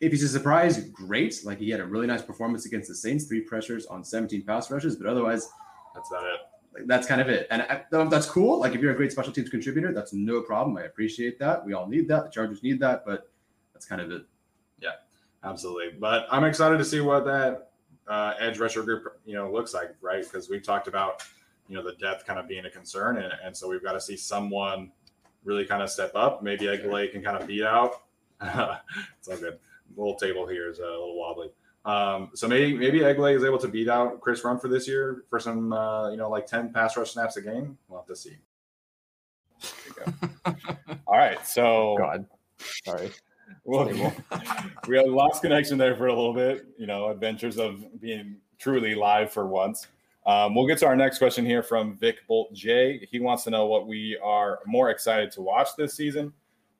yeah. if he's a surprise, great. Like he had a really nice performance against the Saints, three pressures on 17 pass rushes, but otherwise, that's about it. Like, that's kind of it. And I, that's cool. Like if you're a great special teams contributor, that's no problem. I appreciate that. We all need that. The Chargers need that, but that's kind of it. Yeah, absolutely. But I'm excited to see what that uh, edge rusher group, you know, looks like, right? Because we talked about, you know, the depth kind of being a concern, and, and so we've got to see someone really kind of step up. Maybe Egbule can kind of beat out. it's all good. The little table here is a little wobbly. Um, so maybe maybe Egbule is able to beat out Chris Rumph for this year for some uh, you know like ten pass rush snaps a game. We'll have to see. All right, so God, sorry. Well, we had lost connection there for a little bit. You know, adventures of being truly live for once. Um, we'll get to our next question here from Vic Bolt J. He wants to know what we are more excited to watch this season: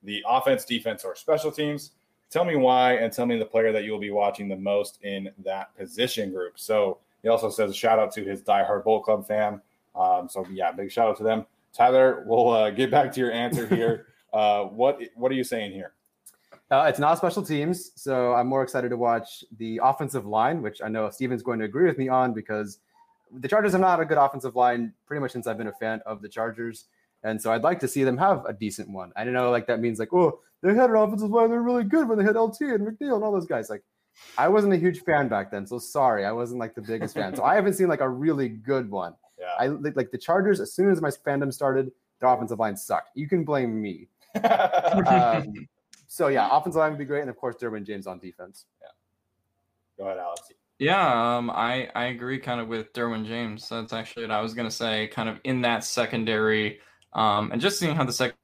the offense, defense, or special teams. Tell me why and tell me the player that you will be watching the most in that position group. So he also says a shout out to his diehard Bolt Club fan. Um, so yeah, big shout out to them. Tyler, we'll uh, get back to your answer here. uh, what what are you saying here? Uh, it's not special teams, so I'm more excited to watch the offensive line, which I know Steven's going to agree with me on because the Chargers have not had a good offensive line pretty much since I've been a fan of the Chargers. And so I'd like to see them have a decent one. I don't know, like that means like, oh, they had an offensive line, they're really good when they had LT and McNeill and all those guys. Like, I wasn't a huge fan back then, so sorry, I wasn't like the biggest fan. So I haven't seen like a really good one. Yeah. I like the Chargers. As soon as my fandom started, the offensive line sucked. You can blame me. um, so yeah, offensive line would be great, and of course Derwin James on defense. Yeah. Go ahead, Alex. Yeah, um, I I agree kind of with Derwin James. That's actually what I was gonna say. Kind of in that secondary, um, and just seeing how the second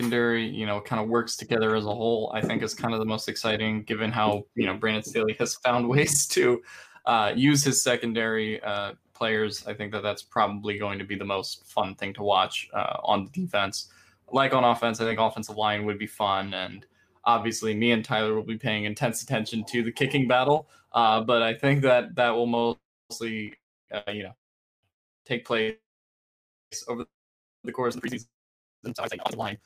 secondary, you know, kind of works together as a whole, I think is kind of the most exciting, given how you know Brandon Staley has found ways to uh, use his secondary uh, players. I think that that's probably going to be the most fun thing to watch uh, on the defense. Like on offense, I think offensive line would be fun, and obviously, me and Tyler will be paying intense attention to the kicking battle. Uh, but I think that that will mostly, uh, you know, take place over the course of the preseason. So I say offensive line,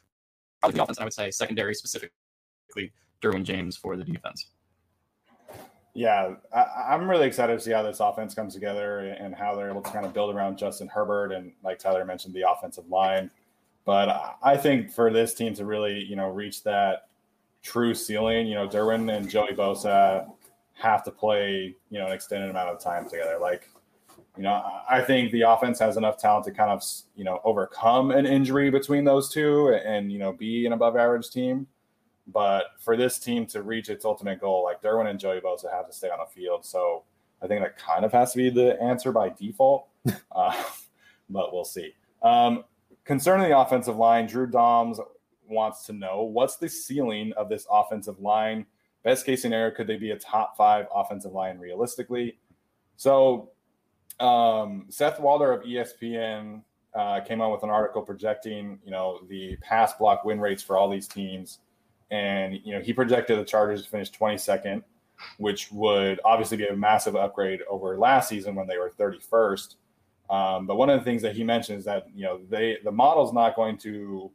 probably the offense. I would say secondary, specifically Derwin James for the defense. Yeah, I, am really excited to see how this offense comes together and how they're able to kind of build around Justin Herbert and, like Tyler mentioned, the offensive line. But I think for this team to really, you know, reach that true ceiling, you know, Derwin and Joey Bosa have to play, you know, an extended amount of time together. Like, you know, I think the offense has enough talent to kind of, you know, overcome an injury between those two and, you know, be an above average team. But for this team to reach its ultimate goal, like Derwin and Joey Bosa have to stay on the field. So I think that kind of has to be the answer by default. uh, but we'll see. Um, concerning the offensive line, Drew Doms wants to know what's the ceiling of this offensive line? Best case scenario, could they be a top five offensive line realistically? So um, Seth Walder of ESPN uh, came out with an article projecting, you know, the pass block win rates for all these teams. And you know he projected the Chargers to finish 22nd, which would obviously be a massive upgrade over last season when they were 31st. Um, but one of the things that he mentioned is that you know they the model's not going to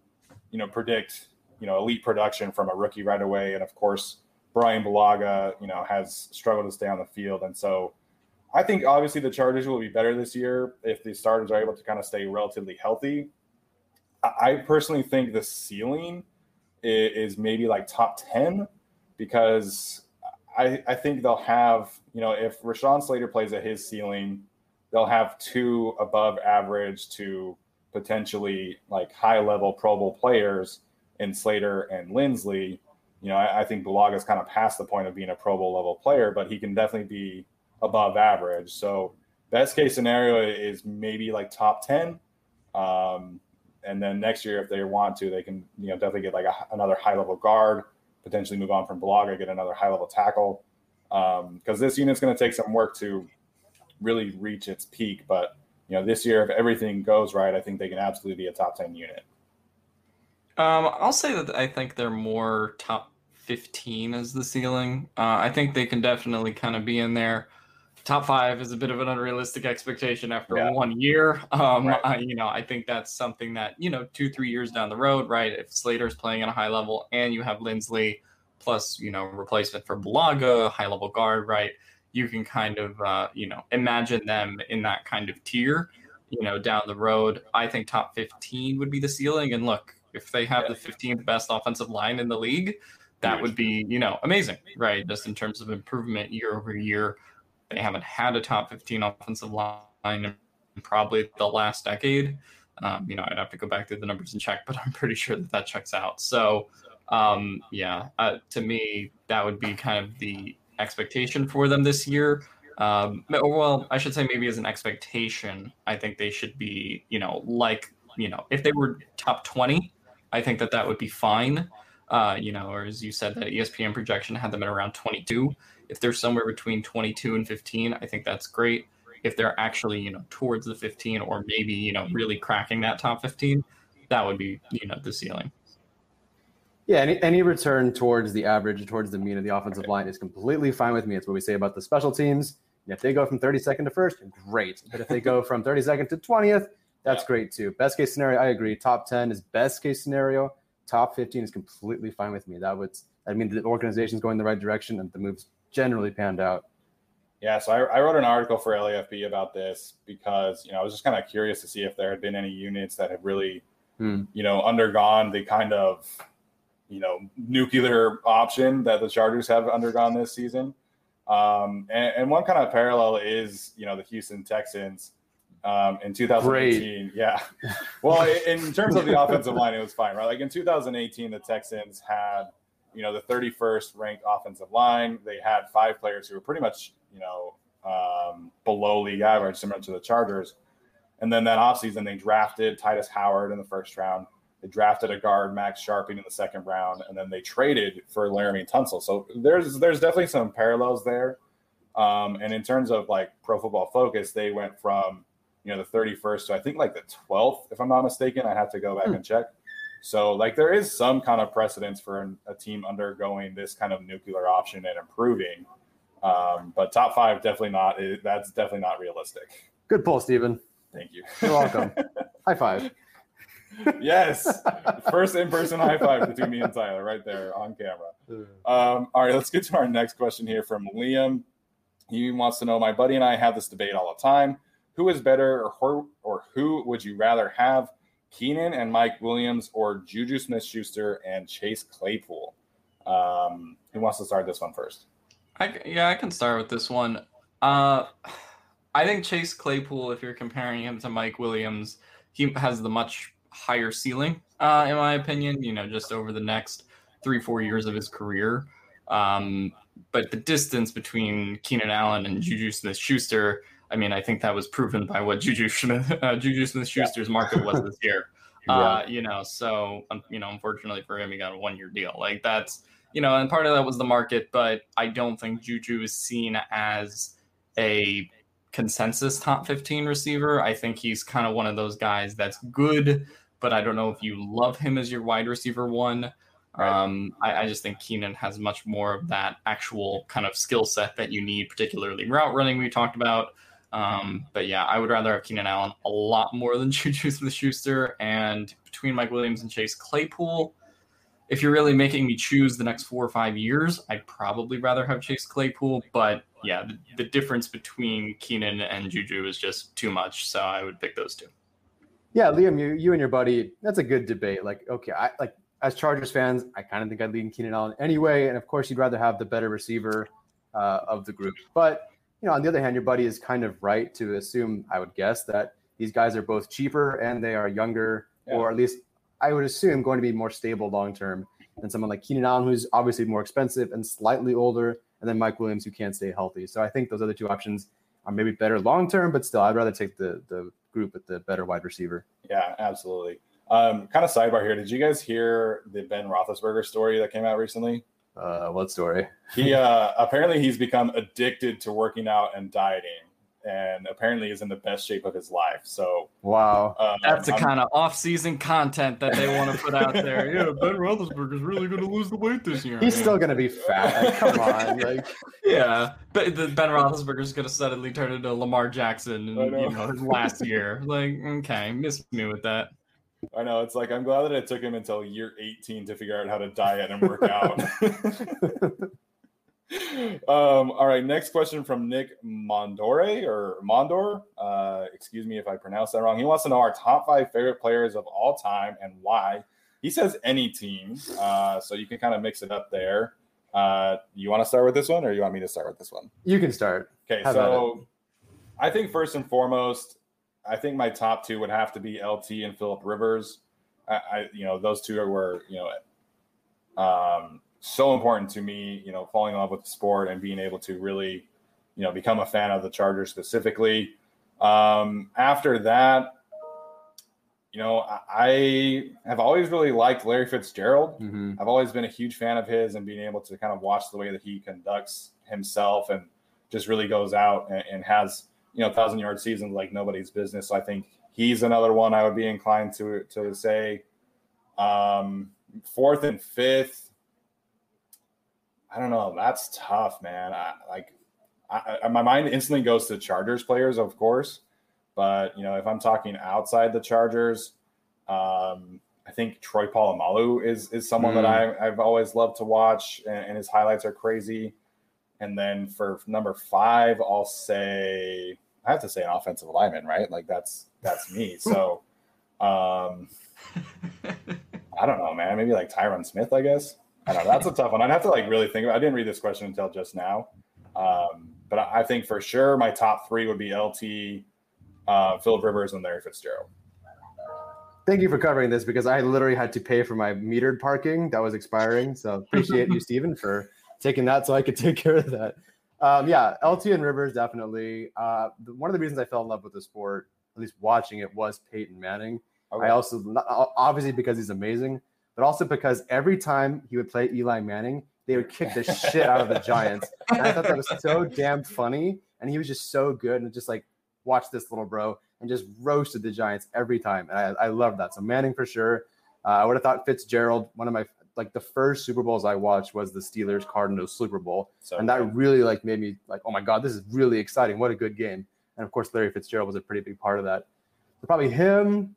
you know predict you know elite production from a rookie right away, and of course Brian Bulaga you know has struggled to stay on the field, and so I think obviously the Chargers will be better this year if the starters are able to kind of stay relatively healthy. I personally think the ceiling is maybe like top 10 because I, I think they'll have, you know, if Rashawn Slater plays at his ceiling, they'll have two above average to potentially like high level Pro Bowl players in Slater and Linsley. You know, I, I think Bulaga's kind of past the point of being a Pro Bowl level player, but he can definitely be above average. So, best case scenario is maybe like top 10. Um, and then next year, if they want to, they can you know definitely get like a, another high level guard, potentially move on from Bulaga, get another high level tackle. Because um, this unit's going to take some work to really reach its peak. But you know, this year, if everything goes right, I think they can absolutely be a top ten unit. Um, I'll say that I think they're more top fifteen as the ceiling. Uh, I think they can definitely kind of be in there top five is a bit of an unrealistic expectation after yeah. one year. Um, right. I, you know, I think that's something that you know, two three years down the road, right? If Slater's playing at a high level and you have Linsley plus you know replacement for Bulaga, high level guard, right? You can kind of uh, you know imagine them in that kind of tier. You know, down the road, I think top fifteen would be the ceiling. And look, if they have yeah. the 15th best offensive line in the league, that would be you know amazing, right? Just in terms of improvement year over year. They haven't had a top 15 offensive line in probably the last decade. Um, you know, I'd have to go back through the numbers and check, but I'm pretty sure that that checks out. So, um, yeah, uh, to me, that would be kind of the expectation for them this year. Um, well, I should say maybe as an expectation, I think they should be, you know, like, you know, if they were top 20, I think that that would be fine. Uh, you know, or as you said, that ESPN projection had them at around 22. If they're somewhere between 22 and 15, I think that's great. If they're actually, you know, towards the 15 or maybe, you know, really cracking that top 15, that would be, you know, the ceiling. Yeah, any, any return towards the average, towards the mean of the offensive line is completely fine with me. It's what we say about the special teams. And if they go from 32nd to first, great. But if they go from 32nd to 20th, that's yeah. great too. Best case scenario, I agree. Top 10 is best case scenario. Top 15 is completely fine with me. That would, I mean, the organization's going the right direction and the moves generally panned out. Yeah, so I, I, wrote an article for LAFB about this because you know I was just kind of curious to see if there had been any units that had really, hmm. you know, undergone the kind of, you know, nuclear option that the Chargers have undergone this season. Um, and, and, one kind of parallel is you know the Houston Texans um, in 2018. Great. Yeah, well, in terms of the offensive line, it was fine, right? Like in 2018, the Texans had you know, the 31st ranked offensive line. They had five players who were pretty much, you know, um, below league average, similar to the Chargers. And then that offseason, they drafted Tytus Howard in the first round. They drafted a guard, Max Scharping, in the second round, and then they traded for Laremy Tunsil. So there's there's definitely some parallels there. Um, and in terms of like Pro Football Focus, they went from you know the 31st to I think like the 12th, if I'm not mistaken. I have to go back hmm. and check. So, like, there is some kind of precedence for an, a team undergoing this kind of nuclear option and improving. Um, but top five, definitely not. It, that's definitely not realistic. Good pull, Stephen. Thank you. You're welcome. High five. yes. First in person high five between me and Tyler right there on camera. Um, all right, let's get to our next question here from Liam. He wants to know My buddy and I have this debate all the time. Who is better, or or who would you rather have? Keenan and Mike Williams, or Juju Smith Schuster and Chase Claypool? Um, who wants to start this one first? I, yeah, I can start with this one. Uh, I think Chase Claypool, if you're comparing him to Mike Williams, he has the much higher ceiling, uh, in my opinion. You know, just over the next three, four years of his career. Um, but the distance between Keenan Allen and Juju Smith Schuster, I mean, I think that was proven by what Juju Smith uh, Juju Smith Schuster's yeah. market was this year. Uh, you know, so um, you know, unfortunately for him, he got a one year deal. Like that's you know, and part of that was the market, but I don't think Juju is seen as a consensus top 15 receiver. I think he's kind of one of those guys that's good, but I don't know if you love him as your wide receiver one. Um, I, I, just think Keenan has much more of that actual kind of skill set that you need, particularly route running we talked about. Um, but yeah, I would rather have Keenan Allen a lot more than Juju Smith Schuster. And between Mike Williams and Chase Claypool, if you're really making me choose the next four or five years, I'd probably rather have Chase Claypool. But yeah, the, the difference between Keenan and Juju is just too much. So I would pick those two. Yeah, Liam, you, you and your buddy, that's a good debate. Like, okay, I like as Chargers fans, I kind of think I'd lean Keenan Allen anyway. And of course, you'd rather have the better receiver uh, of the group. But, you know, on the other hand, your buddy is kind of right to assume, I would guess, that these guys are both cheaper and they are younger, yeah. or at least I would assume going to be more stable long term than someone like Keenan Allen, who's obviously more expensive and slightly older, and then Mike Williams, who can't stay healthy. So I think those other two options are maybe better long term, but still, I'd rather take the the group with the better wide receiver. Yeah, absolutely. Um, kind of sidebar here. Did you guys hear the Ben Roethlisberger story that came out recently? Uh, what story? he uh, apparently he's become addicted to working out and dieting, and apparently is in the best shape of his life. So wow, um, that's the kind of off-season content that they want to put out there. yeah, Ben Roethlisberger is really going to lose the weight this year. He's yeah. still going to be fat. Like, come on, like yeah, but the Ben Roethlisberger is going to suddenly turn into Lamar Jackson in you know his last year. Like okay, miss me with that. I know it's like I'm glad that it took him until year 18 to figure out how to diet and work out. um, all right, next question from Nick Mondore or Mondor. Uh, excuse me if I pronounce that wrong. He wants to know our top five favorite players of all time and why. He says any team, uh, so you can kind of mix it up there. Uh, you want to start with this one, or you want me to start with this one? You can start. Okay, so I think first and foremost, I think my top two would have to be LT and Philip Rivers. I, I you know, those two were, you know, um, so important to me, you know, falling in love with the sport and being able to really, you know, become a fan of the Chargers specifically. Um, after that, you know, I have always really liked Larry Fitzgerald. Mm-hmm. I've always been a huge fan of his and being able to kind of watch the way that he conducts himself and just really goes out and, and has you know, thousand yard seasons like nobody's business. So I think he's another one I would be inclined to to say. Um, fourth and fifth, I don't know. That's tough, man. I, like, I, my mind instantly goes to Chargers players, of course, but you know, if I'm talking outside the Chargers, um, I think Troy Polamalu is is someone mm. that I, I've always loved to watch, and, and his highlights are crazy. And then for number five, I'll say I have to say an offensive lineman, right? Like that's that's me. So um I don't know, man. Maybe like Tyron Smith, I guess. I don't know. That's a tough one. I'd have to like really think about it. I didn't read this question until just now. Um, but I think for sure my top three would be LT, uh, Philip Rivers, and Larry Fitzgerald. Thank you for covering this because I literally had to pay for my metered parking that was expiring. So appreciate you, Stephen, for taking that so I could take care of that. Um, yeah, LT and Rivers definitely. Uh, one of the reasons I fell in love with the sport, at least watching it, was Peyton Manning. Okay. I also obviously because he's amazing, but also because every time he would play Eli Manning, they would kick the shit out of the Giants. And I thought that was so damn funny, and he was just so good, and just like watch this little bro and just roasted the Giants every time, and I, I love that. So Manning for sure. Uh, I would have thought Fitzgerald, one of my like the first Super Bowls I watched was the Steelers Cardinals Super Bowl, So and that really like made me like, oh my god, this is really exciting. What a good game! And of course, Larry Fitzgerald was a pretty big part of that. So probably him.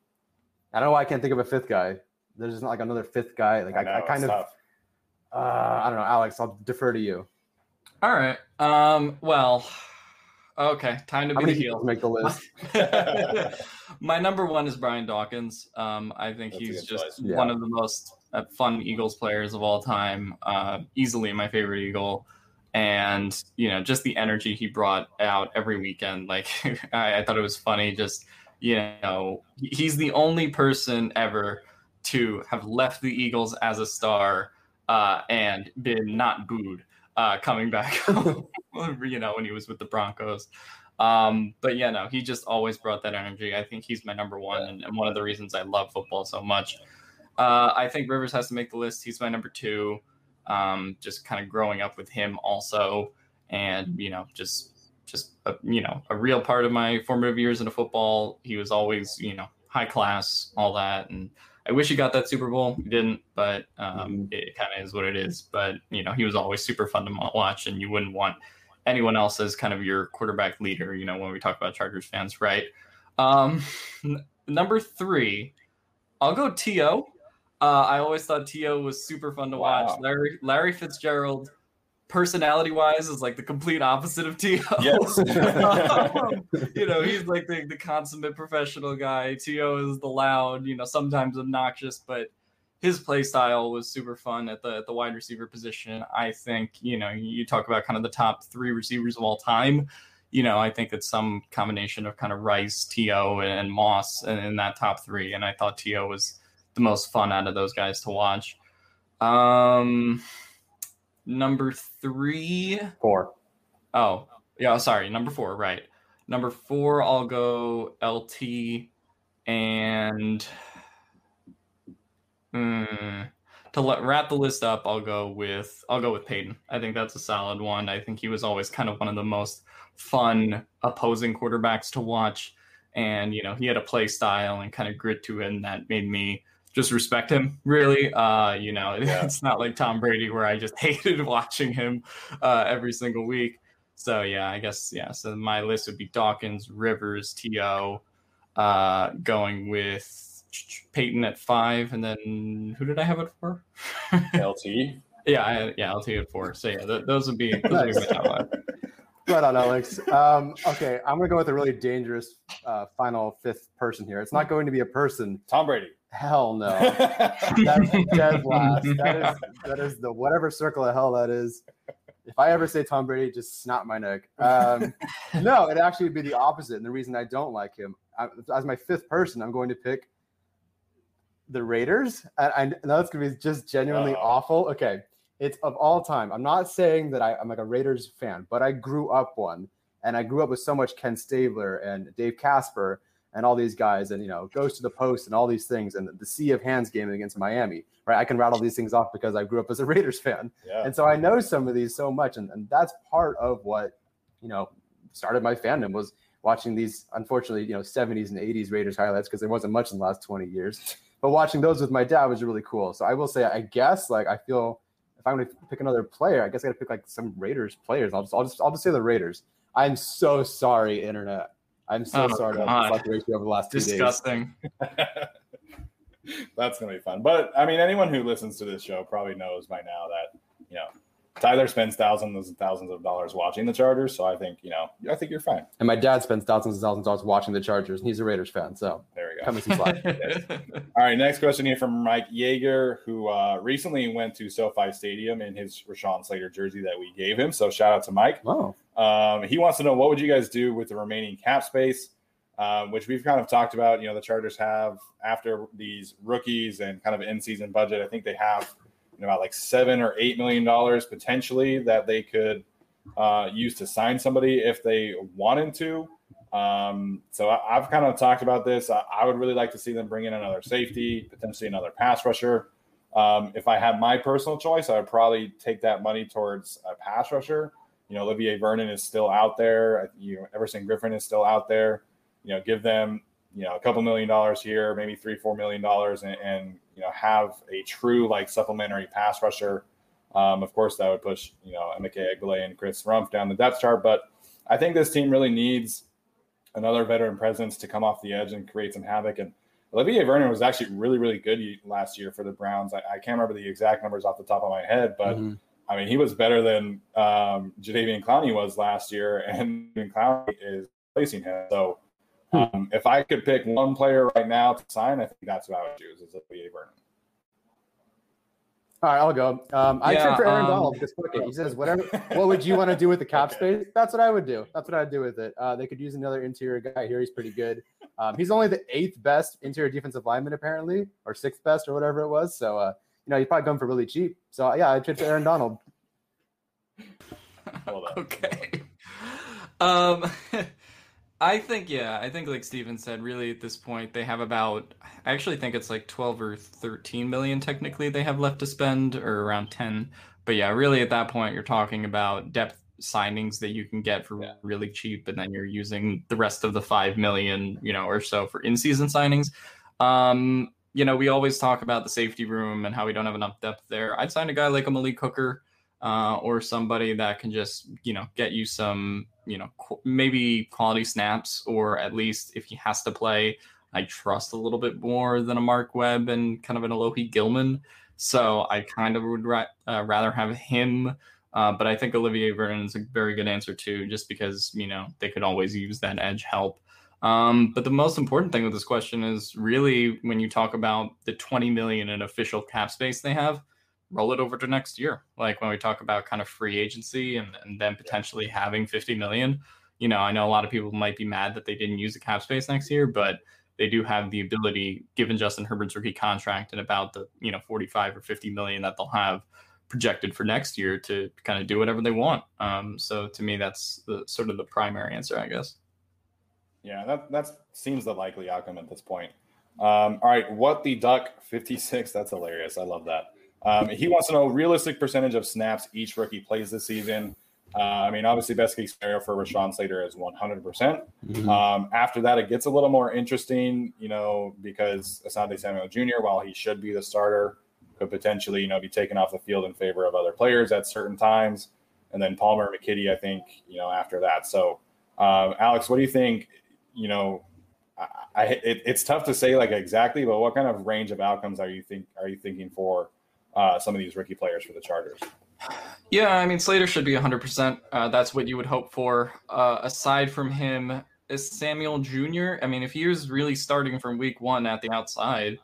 I don't know why I can't think of a fifth guy. There's just not like another fifth guy. Like I, know, I, it's kind of, uh, I don't know, Alex. I'll defer to you. All right. Um. Well. Okay. Time to How be many the heel. make the list? My number one is Brian Dawkins. Um, I think That's he's just. Yeah. one of the most fun Eagles players of all time. Uh, easily my favorite Eagle, and you know just the energy he brought out every weekend. Like I, I thought it was funny. Just you know, he's the only person ever to have left the Eagles as a star uh, and been not booed uh, coming back. you know, when he was with the Broncos. Um, but yeah, no, he just always brought that energy. I think he's my number one, and, and one of the reasons I love football so much. Uh, I think Rivers has to make the list. He's my number two. Um, just kind of growing up with him also, and you know, just just a, you know, a real part of my formative years into football. He was always you know high class, all that, and I wish he got that Super Bowl. He didn't, but um, it kind of is what it is. But you know, he was always super fun to watch, and you wouldn't want anyone else as kind of your quarterback leader. You know, when we talk about Chargers fans, right? Um, n- number three, I'll go To. Uh, I always thought T.O. was super fun to watch. Larry Larry Fitzgerald, personality wise, is like the complete opposite of To. Yes. you know, he's like the, the consummate professional guy. T.O. is the loud, you know, sometimes obnoxious, but his play style was super fun at the at the wide receiver position. I think, you know, you talk about kind of the top three receivers of all time. You know, I think it's some combination of kind of Rice, T.O., and Moss in, in that top three. And I thought T.O. was the most fun out of those guys to watch. Um, number three. Four. Oh, yeah, sorry. Number four, right. Number four, I'll go LT and Hmm. to let, wrap the list up, I'll go with I'll go with Peyton. I think that's a solid one. I think he was always kind of one of the most fun opposing quarterbacks to watch, and you know he had a play style and kind of grit to him that made me just respect him. Really, uh, you know, Yeah. it's not like Tom Brady where I just hated watching him uh, every single week. So yeah, I guess yeah. So my list would be Dawkins, Rivers, T.O., uh, going with Peyton at five, and then who did I have it for? LT. yeah, I, yeah, LT at four. So yeah, th- those would be those would be my top. Right on, Alex. Um, okay, I'm going to go with a really dangerous uh, final fifth person here. It's not going to be a person. Tom Brady. Hell no. That's dead last. That is that is the whatever circle of hell that is. If I ever say Tom Brady, just snap my neck. Um, no, it actually would be the opposite. And the reason I don't like him, I, as my fifth person, I'm going to pick the Raiders. And I know it's going to be just genuinely Uh-oh. awful. Okay, it's of all time. I'm not saying that I, I'm like a Raiders fan, but I grew up one, and I grew up with so much Ken Stabler and Dave Casper and all these guys, and you know, Ghost to the Post and all these things, and the sea of hands game against Miami. Right, I can rattle these things off because I grew up as a Raiders fan. Yeah. And so I know some of these so much, and, and that's part of what you know started my fandom was watching these unfortunately you know 70s and 80s Raiders highlights because there wasn't much in the last 20 years. But watching those with my dad was really cool. So I will say, I guess like I feel if I'm to pick another player, I guess I got to pick like some Raiders players. I'll just I'll just I'll just say the Raiders. I'm so sorry, internet. I'm so Oh, sorry to God. have fluctuated over the last two days. Disgusting. That's gonna be fun. But I mean, anyone who listens to this show probably knows by now that you know Tyler spends thousands and thousands of dollars watching the Chargers. So I think you know, I think you're fine. And my dad spends thousands and thousands of dollars watching the Chargers, and he's a Raiders fan. So There we go. cut me some slack. All right, next question here from Mike Yeager, who uh, recently went to SoFi Stadium in his Rashawn Slater jersey that we gave him. So shout out to Mike. oh, Um, he wants to know what would you guys do with the remaining cap space, um, which we've kind of talked about. You know, the Chargers have after these rookies and kind of in-season budget. I think they have you know, about like seven or eight million dollars potentially that they could uh, use to sign somebody if they wanted to. Um, so I, I've kind of talked about this. I, I would really like to see them bring in another safety, potentially another pass rusher. Um, if I had my personal choice, I would probably take that money towards a pass rusher. You know, Olivier Vernon is still out there. You know, Everson Griffen is still out there. You know, give them you know a couple million dollars here, maybe three, four million dollars, and, and you know have a true like supplementary pass rusher. Um, of course, that would push you know Emeka Egbule and Chris Rumph down the depth chart, but I think this team really needs another veteran presence to come off the edge and create some havoc. And Olivier Vernon was actually really, really good last year for the Browns. I, I can't remember the exact numbers off the top of my head, but mm-hmm. I mean, he was better than um, Jadeveon Clowney was last year, and Clowney is replacing him. So hmm. um, if I could pick one player right now to sign, I think that's what I would choose is Olivier Vernon. All right, I'll go. Um, I yeah, for Aaron um, Donald because He says, "Whatever. what would you want to do with the cap space? That's what I would do. That's what I'd do with it. Uh, they could use another interior guy here. He's pretty good. Um, he's only the eighth best interior defensive lineman apparently, or sixth best, or whatever it was. So, uh, you know, he's probably going for really cheap. So, yeah, I'd trade for Aaron Donald. okay. Um, I think yeah, I think like Steven said, really at this point they have about I actually think it's like 12 or 13 million technically they have left to spend or around 10. But yeah, really at that point you're talking about depth signings that you can get for yeah. really cheap and then you're using the rest of the 5 million, you know, or so for in-season signings. Um, you know, we always talk about the safety room and how we don't have enough depth there. I'd sign a guy like a Malik Hooker uh, or somebody that can just you know get you some you know qu- maybe quality snaps or at least if he has to play i trust a little bit more than a mark webb and kind of an alohi gilman so i kind of would ra- uh, rather have him uh, but i think olivier vernon is a very good answer too just because you know they could always use that edge help um, but the most important thing with this question is really when you talk about the 20 million in official cap space they have roll it over to next year. Like when we talk about kind of free agency and, and then potentially having 50 million, you know, I know a lot of people might be mad that they didn't use the cap space next year, but they do have the ability, given Justin Herbert's rookie contract and about the, you know, 45 or 50 million that they'll have projected for next year to kind of do whatever they want. Um, so to me, that's the sort of the primary answer, I guess. Yeah, that that seems the likely outcome at this point. Um, all right, what the duck 56? That's hilarious. I love that. Um, he wants to know realistic percentage of snaps each rookie plays this season. Uh, I mean, obviously, best case scenario for Rashawn Slater is 100%. percent mm-hmm. um, after that, it gets a little more interesting, you know, because Asante Samuel Jr., while he should be the starter, could potentially, you know, be taken off the field in favor of other players at certain times. And then Palmer McKitty, I think, you know, after that. So, um, Alex, what do you think? You know, I, I it, it's tough to say like exactly, but what kind of range of outcomes are you think are you thinking for? uh, some of these rookie players for the Chargers. Yeah, I mean Slater should be 100%. Uh, that's what you would hope for. Uh, aside from him, is Samuel Jr. I mean, if he was really starting from week one at the outside,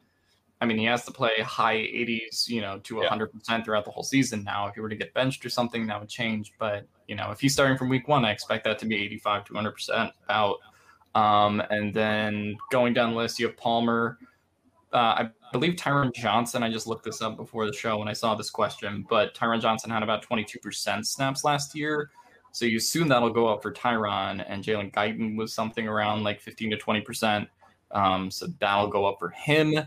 I mean, he has to play high 80s, you know, to 100% yeah. throughout the whole season. Now, if he were to get benched or something, that would change. But, you know, if he's starting from week one, I expect that to be 85 to 100% about. Um, and then going down the list, you have Palmer. Uh, I believe Tyron Johnson, I just looked this up before the show when I saw this question, but Tyron Johnson had about 22% snaps last year. So you assume that'll go up for Tyron, and Jalen Guyton was something around like 15 to 20%. Um, so that'll go up for him.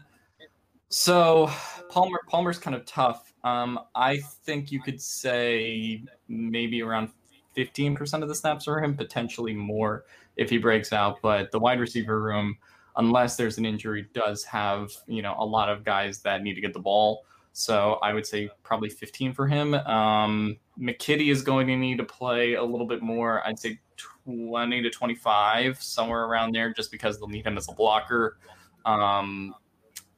So Palmer Palmer's kind of tough. Um, I think you could say maybe around 15% of the snaps for him, potentially more if he breaks out. But the wide receiver room, unless there's an injury, does have you know a lot of guys that need to get the ball. So I would say probably 15 for him. Um, McKitty is going to need to play a little bit more. I'd say 20 to 25, somewhere around there, just because they'll need him as a blocker. Um,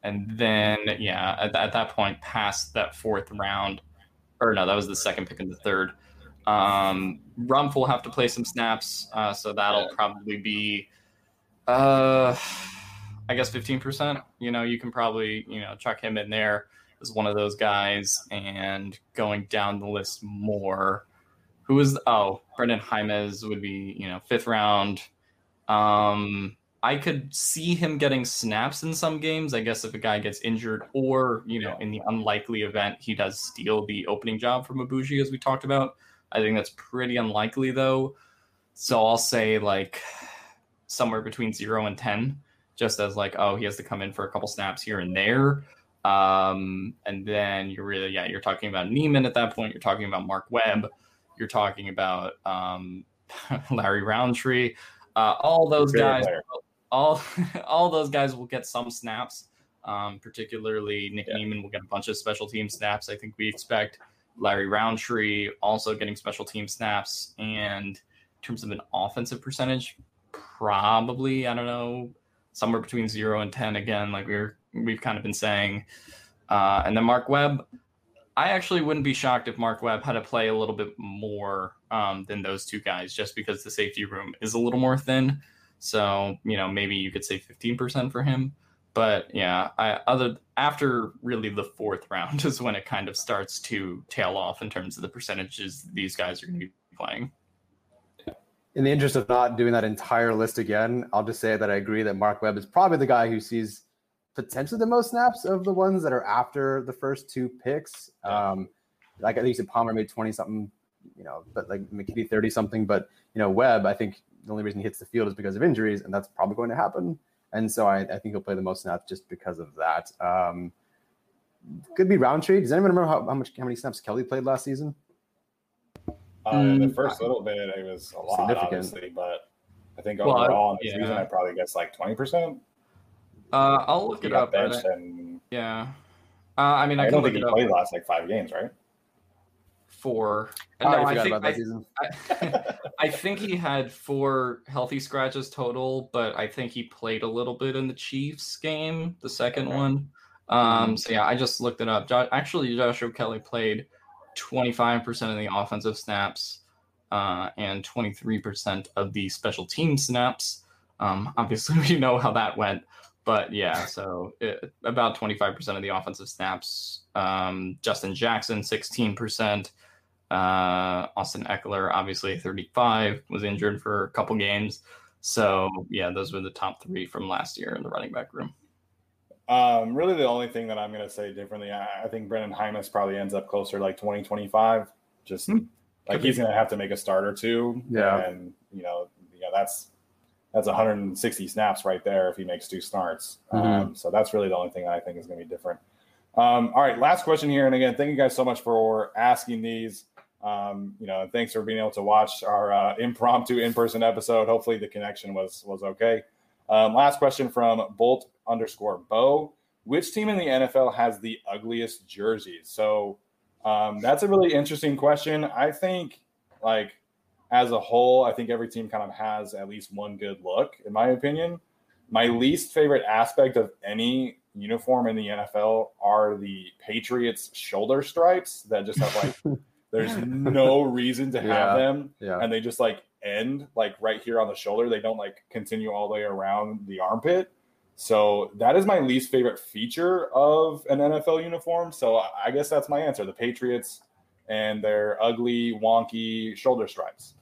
and then, yeah, at, at, that point, past that fourth round, or no, that was the second pick in the third. Um, Rumph will have to play some snaps, uh, so that'll probably be uh, I guess fifteen percent. You know, you can probably you know chuck him in there as one of those guys, and going down the list more. Who is oh Brenden Jaimes would be you know fifth round. Um, I could see him getting snaps in some games. I guess if a guy gets injured, or you know, in the unlikely event he does steal the opening job from Abuji, as we talked about. I think that's pretty unlikely though. So I'll say like somewhere between zero and 10, just as like, oh, he has to come in for a couple snaps here and there. Um, and then you're really, yeah, you're talking about Niemann at that point. You're talking about Mark Webb. You're talking about um, Larry Rountree. Uh, all those guys, all all those guys will get some snaps. Um, particularly, Nick Yeah. Niemann will get a bunch of special team snaps. I think we expect Larry Rountree also getting special team snaps. And in terms of an offensive percentage, probably I don't know somewhere between zero and ten. Again, like we're we've kind of been saying. Uh, and then Mark Webb, I actually wouldn't be shocked if Mark Webb had to play a little bit more um, than those two guys, just because the safety room is a little more thin. So you know maybe you could say fifteen percent for him. But yeah, I other after really the fourth round is when it kind of starts to tail off in terms of the percentages these guys are going to be playing. In the interest of not doing that entire list again, I'll just say that I agree that Mark Webb is probably the guy who sees potentially the most snaps of the ones that are after the first two picks. Um, like I think you said, Palmer made twenty something, you know, but like McKitty thirty something. But you know, Webb, I think the only reason he hits the field is because of injuries, and that's probably going to happen. And so I, I think he'll play the most snaps just because of that. Um, could be Rountree. Does anyone remember how, how much how many snaps Kelley played last season? Uh, in the Mm. first little bit, it was a lot, Significant. obviously, but I think Well, overall in the yeah. season, I probably guess like twenty percent. Uh, I'll look He it up. but and yeah. Uh, I mean, I, I, can don't look think he it up played last like five games, right? For. I no, I think I. I, I think he had four healthy scratches total, but I think he played a little bit in the Chiefs game, the second Okay. one. Um, so yeah, I just looked it up. Jo- actually, Joshua Kelley played 25% of the offensive snaps uh, and 23% of the special team snaps. Um, obviously, we know how that went, but yeah, so it, about 25% of the offensive snaps. Um, Justin Jackson, 16%. Uh, Austin Ekeler, obviously 35, was injured for a couple games. So yeah, those were the top three from last year in the running back room. Um, really, the only thing that I'm going to say differently, I, I think Brenden Jaimes probably ends up closer to like 2025. Just Hmm. like Could he's going to have to make a start or two. Yeah. and you know, you know that's that's 160 snaps right there if he makes two starts. Mhm. Um, so that's really the only thing that I think is going to be different. Um, all right, last question here, and again, thank you guys so much for asking these. Um, you know, thanks for being able to watch our uh, impromptu in-person episode. Hopefully, the connection was was okay. Um, last question from Bolt underscore Bo. Which team in the NFL has the ugliest jerseys? So um, that's a really interesting question. I think, like, as a whole, I think every team kind of has at least one good look, in my opinion. My least favorite aspect of any uniform in the NFL are the Patriots shoulder stripes that just have like, there's no reason to have Yeah. them Yeah. and they just like end like right here on the shoulder. They don't like continue all the way around the armpit. So that is my least favorite feature of an NFL uniform. So I I guess that's my answer. The Patriots and their ugly, wonky shoulder stripes.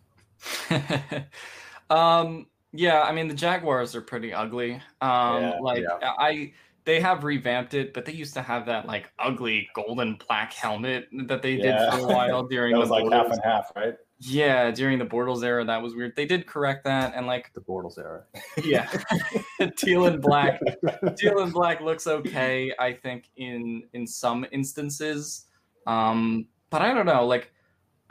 um, yeah, I mean the Jaguars are pretty ugly. Um, Yeah, like yeah. I, they have revamped it, but they used to have that like ugly golden black helmet that they Yeah. did for a while during That the was like half and half, right? Yeah, during the Bortles era, that was weird. They did correct that, and like The Bortles era. yeah, teal and black. teal and black looks okay i think in in some instances um but i don't know like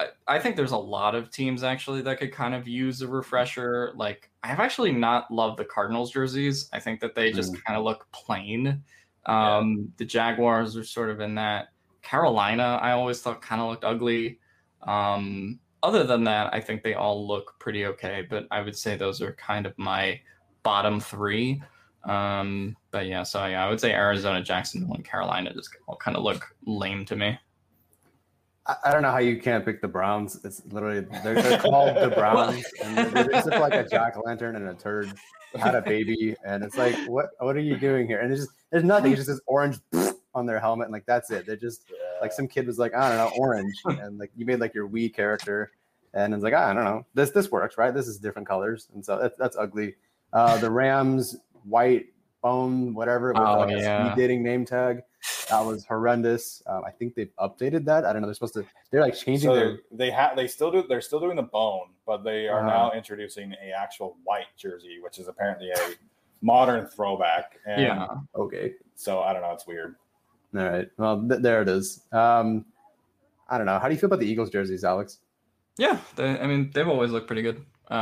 I, I think there's a lot of teams actually that could kind of use a refresher. Like i've actually not loved the cardinals jerseys. I think that they just kind of look plain. Um the jaguars are sort of in that. Carolina i always thought kind of looked ugly. Um other than that i think they all look pretty okay but i would say those are kind of my bottom three. Um, but yeah, so yeah, I would say Arizona, Jacksonville, and Carolina just all kind of look lame to me. I, I don't know how you can't pick the Browns. It's literally they're, they're called the Browns, and they they just look like a jack lantern and a turd had a baby, and it's like, what what are you doing here? And it's just there's nothing. It's just this orange on their helmet, and like that's it. They're just like some kid was like, I don't know, orange, and like you made like your Wii character, and it's like I don't know, this this works, right? This is different colors, and so that's that's ugly. Uh, the Rams white bone whatever with Oh, like a yeah. speed dating name tag. That was horrendous. Um, I think they've updated that. I don't know. They're supposed to. They're like changing So their. they have they still do they're still doing the bone, but they are Uh-huh. now introducing a actual white jersey, which is apparently a modern throwback. And Yeah. Okay. So I don't know. It's weird. All right. Well, th- there it is. Um, I don't know. How do you feel about the Eagles jerseys, Alex? Yeah, they, I mean, they've always looked pretty good. Uh,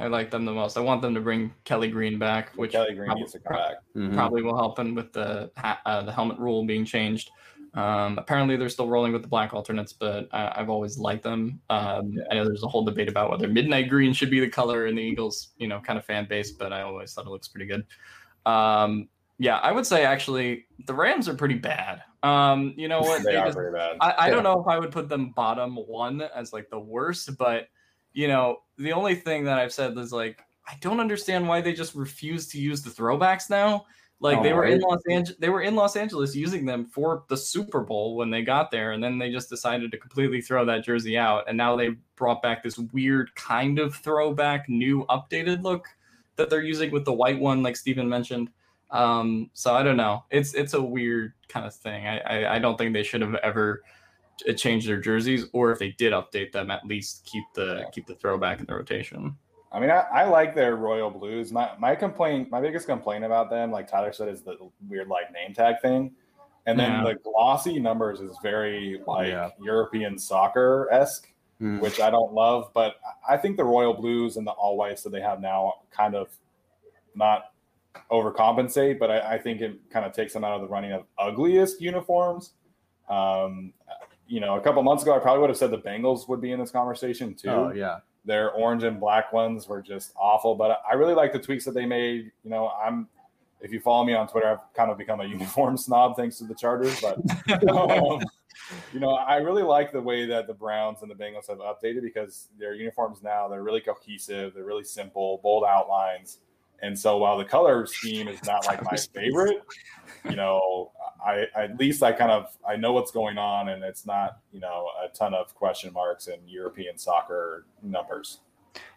I, I like them the most. I want them to bring Kelly Green back, which Kelly Green prob- needs to come back. Mhm. probably will help them with the ha- uh, the helmet rule being changed. Um, apparently, they're still rolling with the black alternates, but I, I've always liked them. Um, I know there's a whole debate about whether midnight green should be the color in the Eagles, you know, kind of fan base, but I always thought it looks pretty good. Um, yeah, I would say actually the Rams are pretty bad. Um, you know what? They are just- very bad. I, I Yeah. don't know if I would put them bottom one as like the worst, but you know, the only thing that I've said is like I don't understand why they just refuse to use the throwbacks now. Like Oh, they were in. Los Angeles, they were in Los Angeles using them for the Super Bowl when they got there, and then they just decided to completely throw that jersey out. And now they brought back this weird kind of throwback, new updated look that they're using with the white one, like Stephen mentioned. Um, so I don't know. It's it's a weird kind of thing. I I, I don't think they should have ever ch- changed their jerseys, or if they did update them, at least keep the Yeah. keep the throwback in the rotation. I mean, I, I like their royal blues. My my complaint, my biggest complaint about them, like Tyler said, is the weird like name tag thing, and then Yeah. the glossy numbers is very like Yeah. European soccer esque, Mm. which I don't love. But I think the royal blues and the all whites that they have now kind of not overcompensate, but I, I think it kind of takes them out of the running of ugliest uniforms. Um, you know, a couple months ago, I probably would have said the Bengals would be in this conversation too. Oh yeah. Their orange and black ones were just awful, but I really like the tweaks that they made. You know, I'm if you follow me on Twitter, I've kind of become a uniform snob thanks to the Chargers, but um, you know, I really like the way that the Browns and the Bengals have updated because their uniforms now they're really cohesive, they're really simple, bold outlines. And so while the color scheme is not like my favorite, you know, I at least I kind of I know what's going on and it's not, you know, a ton of question marks and European soccer numbers.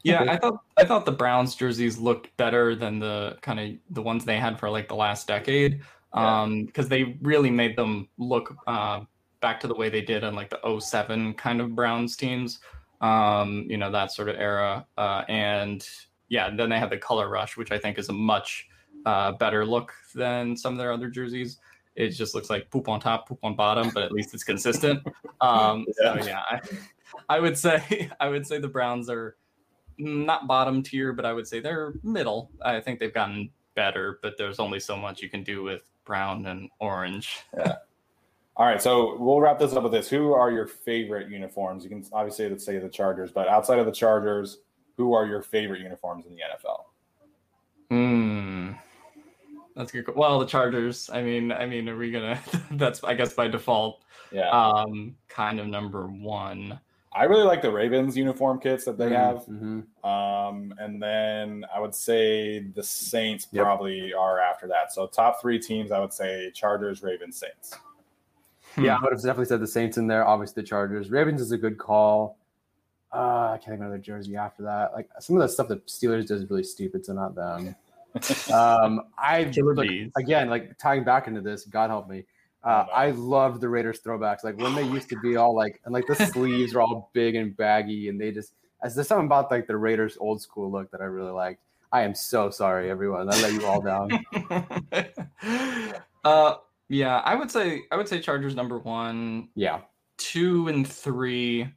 Yeah, I thought I thought the Browns jerseys looked better than the kind of the ones they had for like the last decade. Yeah. Um, because they really made them look uh, back to the way they did in like the 07 kind of Browns teams. Um, you know, that sort of era. Uh, and yeah, then they had the color rush, which I think is a much uh, better look than some of their other jerseys. It just looks like poop on top, poop on bottom, but at least it's consistent. Um, so yeah, I, I would say I would say the Browns are not bottom tier, but I would say they're middle. I think they've gotten better, but there's only so much you can do with brown and orange. yeah. All right, so we'll wrap this up with this. Who are your favorite uniforms? You can obviously let's say the Chargers, but outside of the Chargers, who are your favorite uniforms in the NFL? Hmm. That's good. Well, the Chargers. I mean, I mean, are we gonna? that's I guess by default. Yeah, Um, kind of number one. I really like the Ravens uniform kits that they have. Mhm. Um, and then I would say the Saints Yep. probably are after that. So top three teams, I would say Chargers, Ravens, Saints. Hmm. Yeah, I would have definitely said the Saints in there. Obviously, the Chargers. Ravens is a good call. Uh, I can't think of another jersey after that. Like some of the stuff that Steelers does is really stupid, so not them. um, I Killer like, bees. again, like tying back into this. God help me. Uh, Oh, no. I loved the Raiders throwbacks, like when they used to be all like, and like the sleeves are all big and baggy, and they just, as there's something about like the Raiders old school look that I really liked. I am so sorry, everyone. I let you all down. uh, yeah, I would say I would say Chargers number one. Yeah, two and three.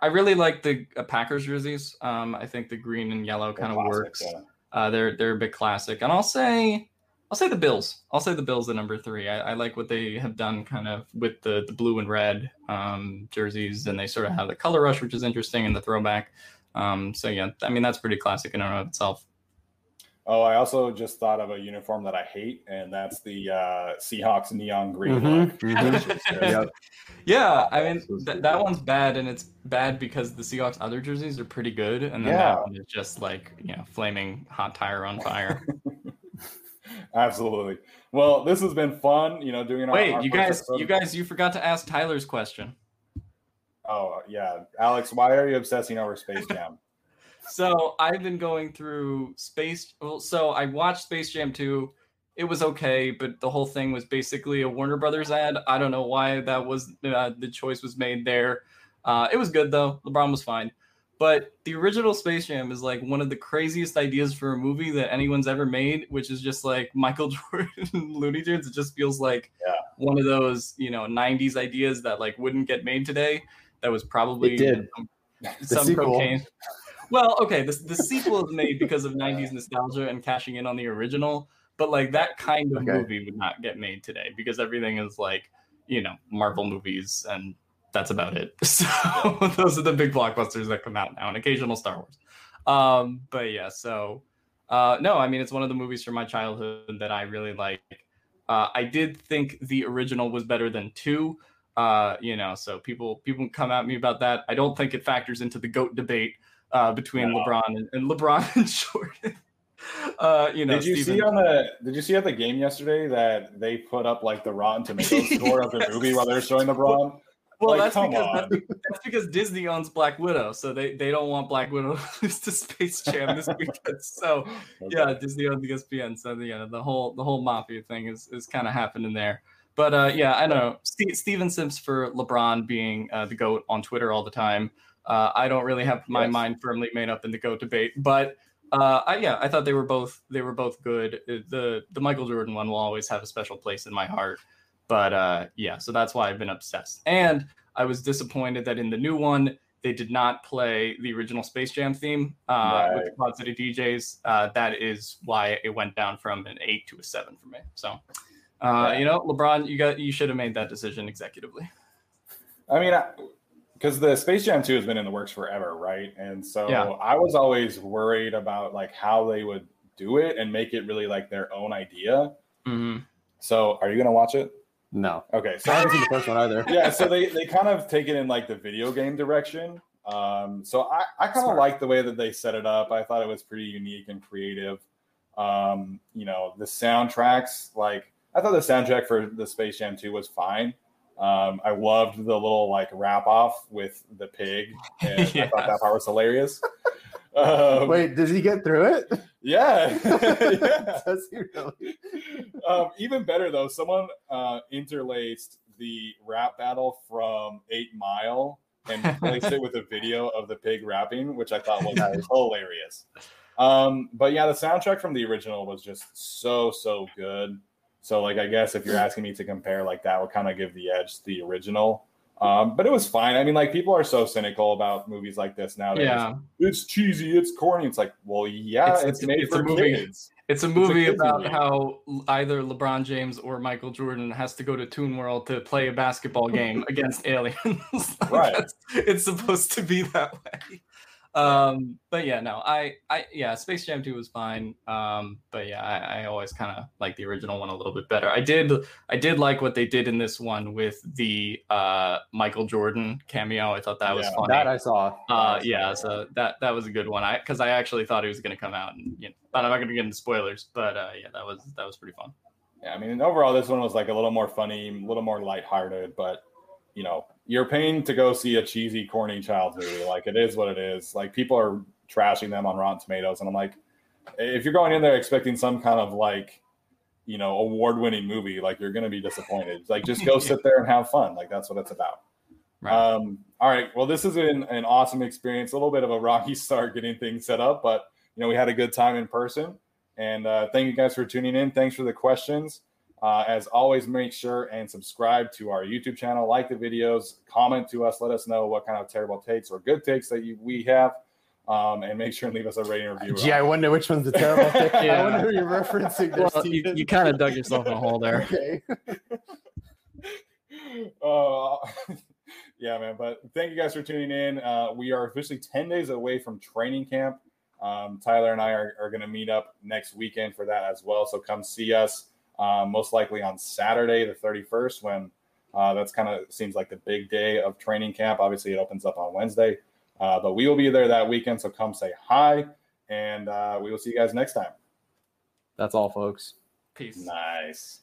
I really like the uh, Packers jerseys. Um, I think the green and yellow kind of works. yeah. Uh, they're they're a big classic, and I'll say I'll say the Bills. I'll say the Bills at number three. I, I like what they have done, kind of with the the blue and red um, jerseys, and they sort of have the color rush, which is interesting, and the throwback. Um, so yeah, I mean that's pretty classic in and of itself. Oh, I also just thought of a uniform that I hate, and that's the uh, Seahawks neon green Mhm, look. mhm. Which Yep. Yeah, I mean So th- that one's bad, and it's bad because the Seahawks other jerseys are pretty good, and then Yeah. that one is just like you know flaming hot tire on fire. Absolutely. Well, this has been fun. You know, doing our Wait, our you guys, episode. you guys, you forgot to ask Tyler's question. Oh yeah, Alex, why are you obsessing over Space Jam? So I've been going through Space. Well, so I watched Space Jam 2. It was okay, but the whole thing was basically a Warner Brothers ad. I don't know why that was uh, the choice was made there. Uh, it was good though. LeBron was fine. But the original Space Jam is like one of the craziest ideas for a movie that anyone's ever made, which is just like Michael Jordan Looney Tunes. It just feels like Yeah. one of those, you know, 90s ideas that like wouldn't get made today. That was probably It did. some, some cocaine. Well, okay, the, the sequel is made because of 90s nostalgia and cashing in on the original, but like that kind of Okay. movie would not get made today because everything is like, you know, Marvel movies and that's about it. So those are the big blockbusters that come out now and occasional Star Wars. Um, but yeah, so uh, no, I mean, it's one of the movies from my childhood that I really like. Uh, I did think the original was better than two. Uh, you know, so people people come at me about that. I don't think it factors into the goat debate uh, between No. LeBron and, and LeBron and Jordan. Uh, you know, did you Steven- see on the Did you see at the game yesterday that they put up like the Rotten Tomatoes score of the movie while they were showing LeBron? Well, Like, that's come because on. that's, that's because Disney owns Black Widow, so they, they don't want Black Widow to lose to Space Jam this weekend. So yeah, Disney owns ESPN, so the uh, the whole the whole mafia thing is is kind of happening there. But uh, yeah, I know. Ste Steven Sims for LeBron being uh, the goat on Twitter all the time. Uh, I don't really have my Yes. mind firmly made up in the goat debate, but uh, I, yeah, I thought they were both they were both good. Uh, The the Michael Jordan one will always have a special place in my heart. But uh, yeah, so that's why I've been obsessed. And I was disappointed that in the new one they did not play the original Space Jam theme uh, with the Quad City DJs. Uh, that is why it went down from an eight to a seven for me. So, uh, you know, LeBron, you got you should have made that decision executively. I mean, because the Space Jam 2 has been in the works forever, right? And so Yeah. I was always worried about like how they would do it and make it really like their own idea. Mm-hmm. So, are you gonna watch it? No, Okay, So I so haven't seen the first one either. yeah, so they they kind of take it in like the video game direction. Um, so I I kind of Smart. like the way that they set it up. I thought it was pretty unique and creative. Um, you know, the soundtracks, like I thought the soundtrack for the Space Jam 2 was fine. Um, I loved the little like wrap off with the pig. And I thought that part was hilarious. Um, Wait, did he get through it? yeah, yeah. Does he really? um, even better though, someone uh, interlaced the rap battle from Eight Mile and replaced it with a video of the pig rapping, which I thought was hilarious. Um, but yeah, the soundtrack from the original was just so so good. So like, I guess if you're asking me to compare, like that would kind of give the edge to the original. Um, but it was fine. I mean, like people are so cynical about movies like this nowadays. Yeah, It's cheesy, it's corny. It's like, well, yeah, It's- it's, it's- made it's a for movie. kids. it's a a movie kids about movie. how either LeBron James or Michael Jordan has to go to Toon World to play a basketball game against aliens. Like, Right. It's supposed to be that way. Um, but yeah, no, I, I, yeah, Space Jam 2 was fine. Um, but yeah, I, I always kind of like the original one a little bit better. I did, I did like what they did in this one with the uh Michael Jordan cameo. I thought that was funny. That I saw. Uh, yeah, so that that was a good one. I because I actually thought he was going to come out, and you know, but I'm not going to get into spoilers. But uh, yeah, that was that was pretty fun. Yeah, I mean, overall, this one was like a little more funny, a little more lighthearted, but you know, you're paying to go see a cheesy, corny child's movie. Like it is what it is. Like people are trashing them on Rotten Tomatoes, and I'm like, if you're going in there expecting some kind of like, you know, award-winning movie, like you're gonna be disappointed. Like just go sit there and have fun. Like that's what it's about. Right. Um, all right. Well, this has been an awesome experience. A little bit of a rocky start getting things set up, but you know, we had a good time in person. And uh, thank you guys for tuning in. Thanks for the questions. Uh, as always, make sure and subscribe to our YouTube channel, like the videos, comment to us, let us know what kind of terrible takes or good takes that you, we have, um, and make sure and leave us a rating review. Gee, I wonder which one's the terrible take. Yeah. I wonder who you're referencing there, Well, you, you kind of dug yourself in a hole there. Okay. uh, yeah, man. But thank you guys for tuning in. Uh, we are officially 10 days away from training camp. Um, Tyler and I are, are going to meet up next weekend for that as well. So come see us um, most likely on Saturday, the 31st, when uh, that's kind of seems like the big day of training camp. Obviously, it opens up on Wednesday, uh, but we will be there that weekend. So come say hi, and uh, we will see you guys next time. That's all, folks. Peace. Nice.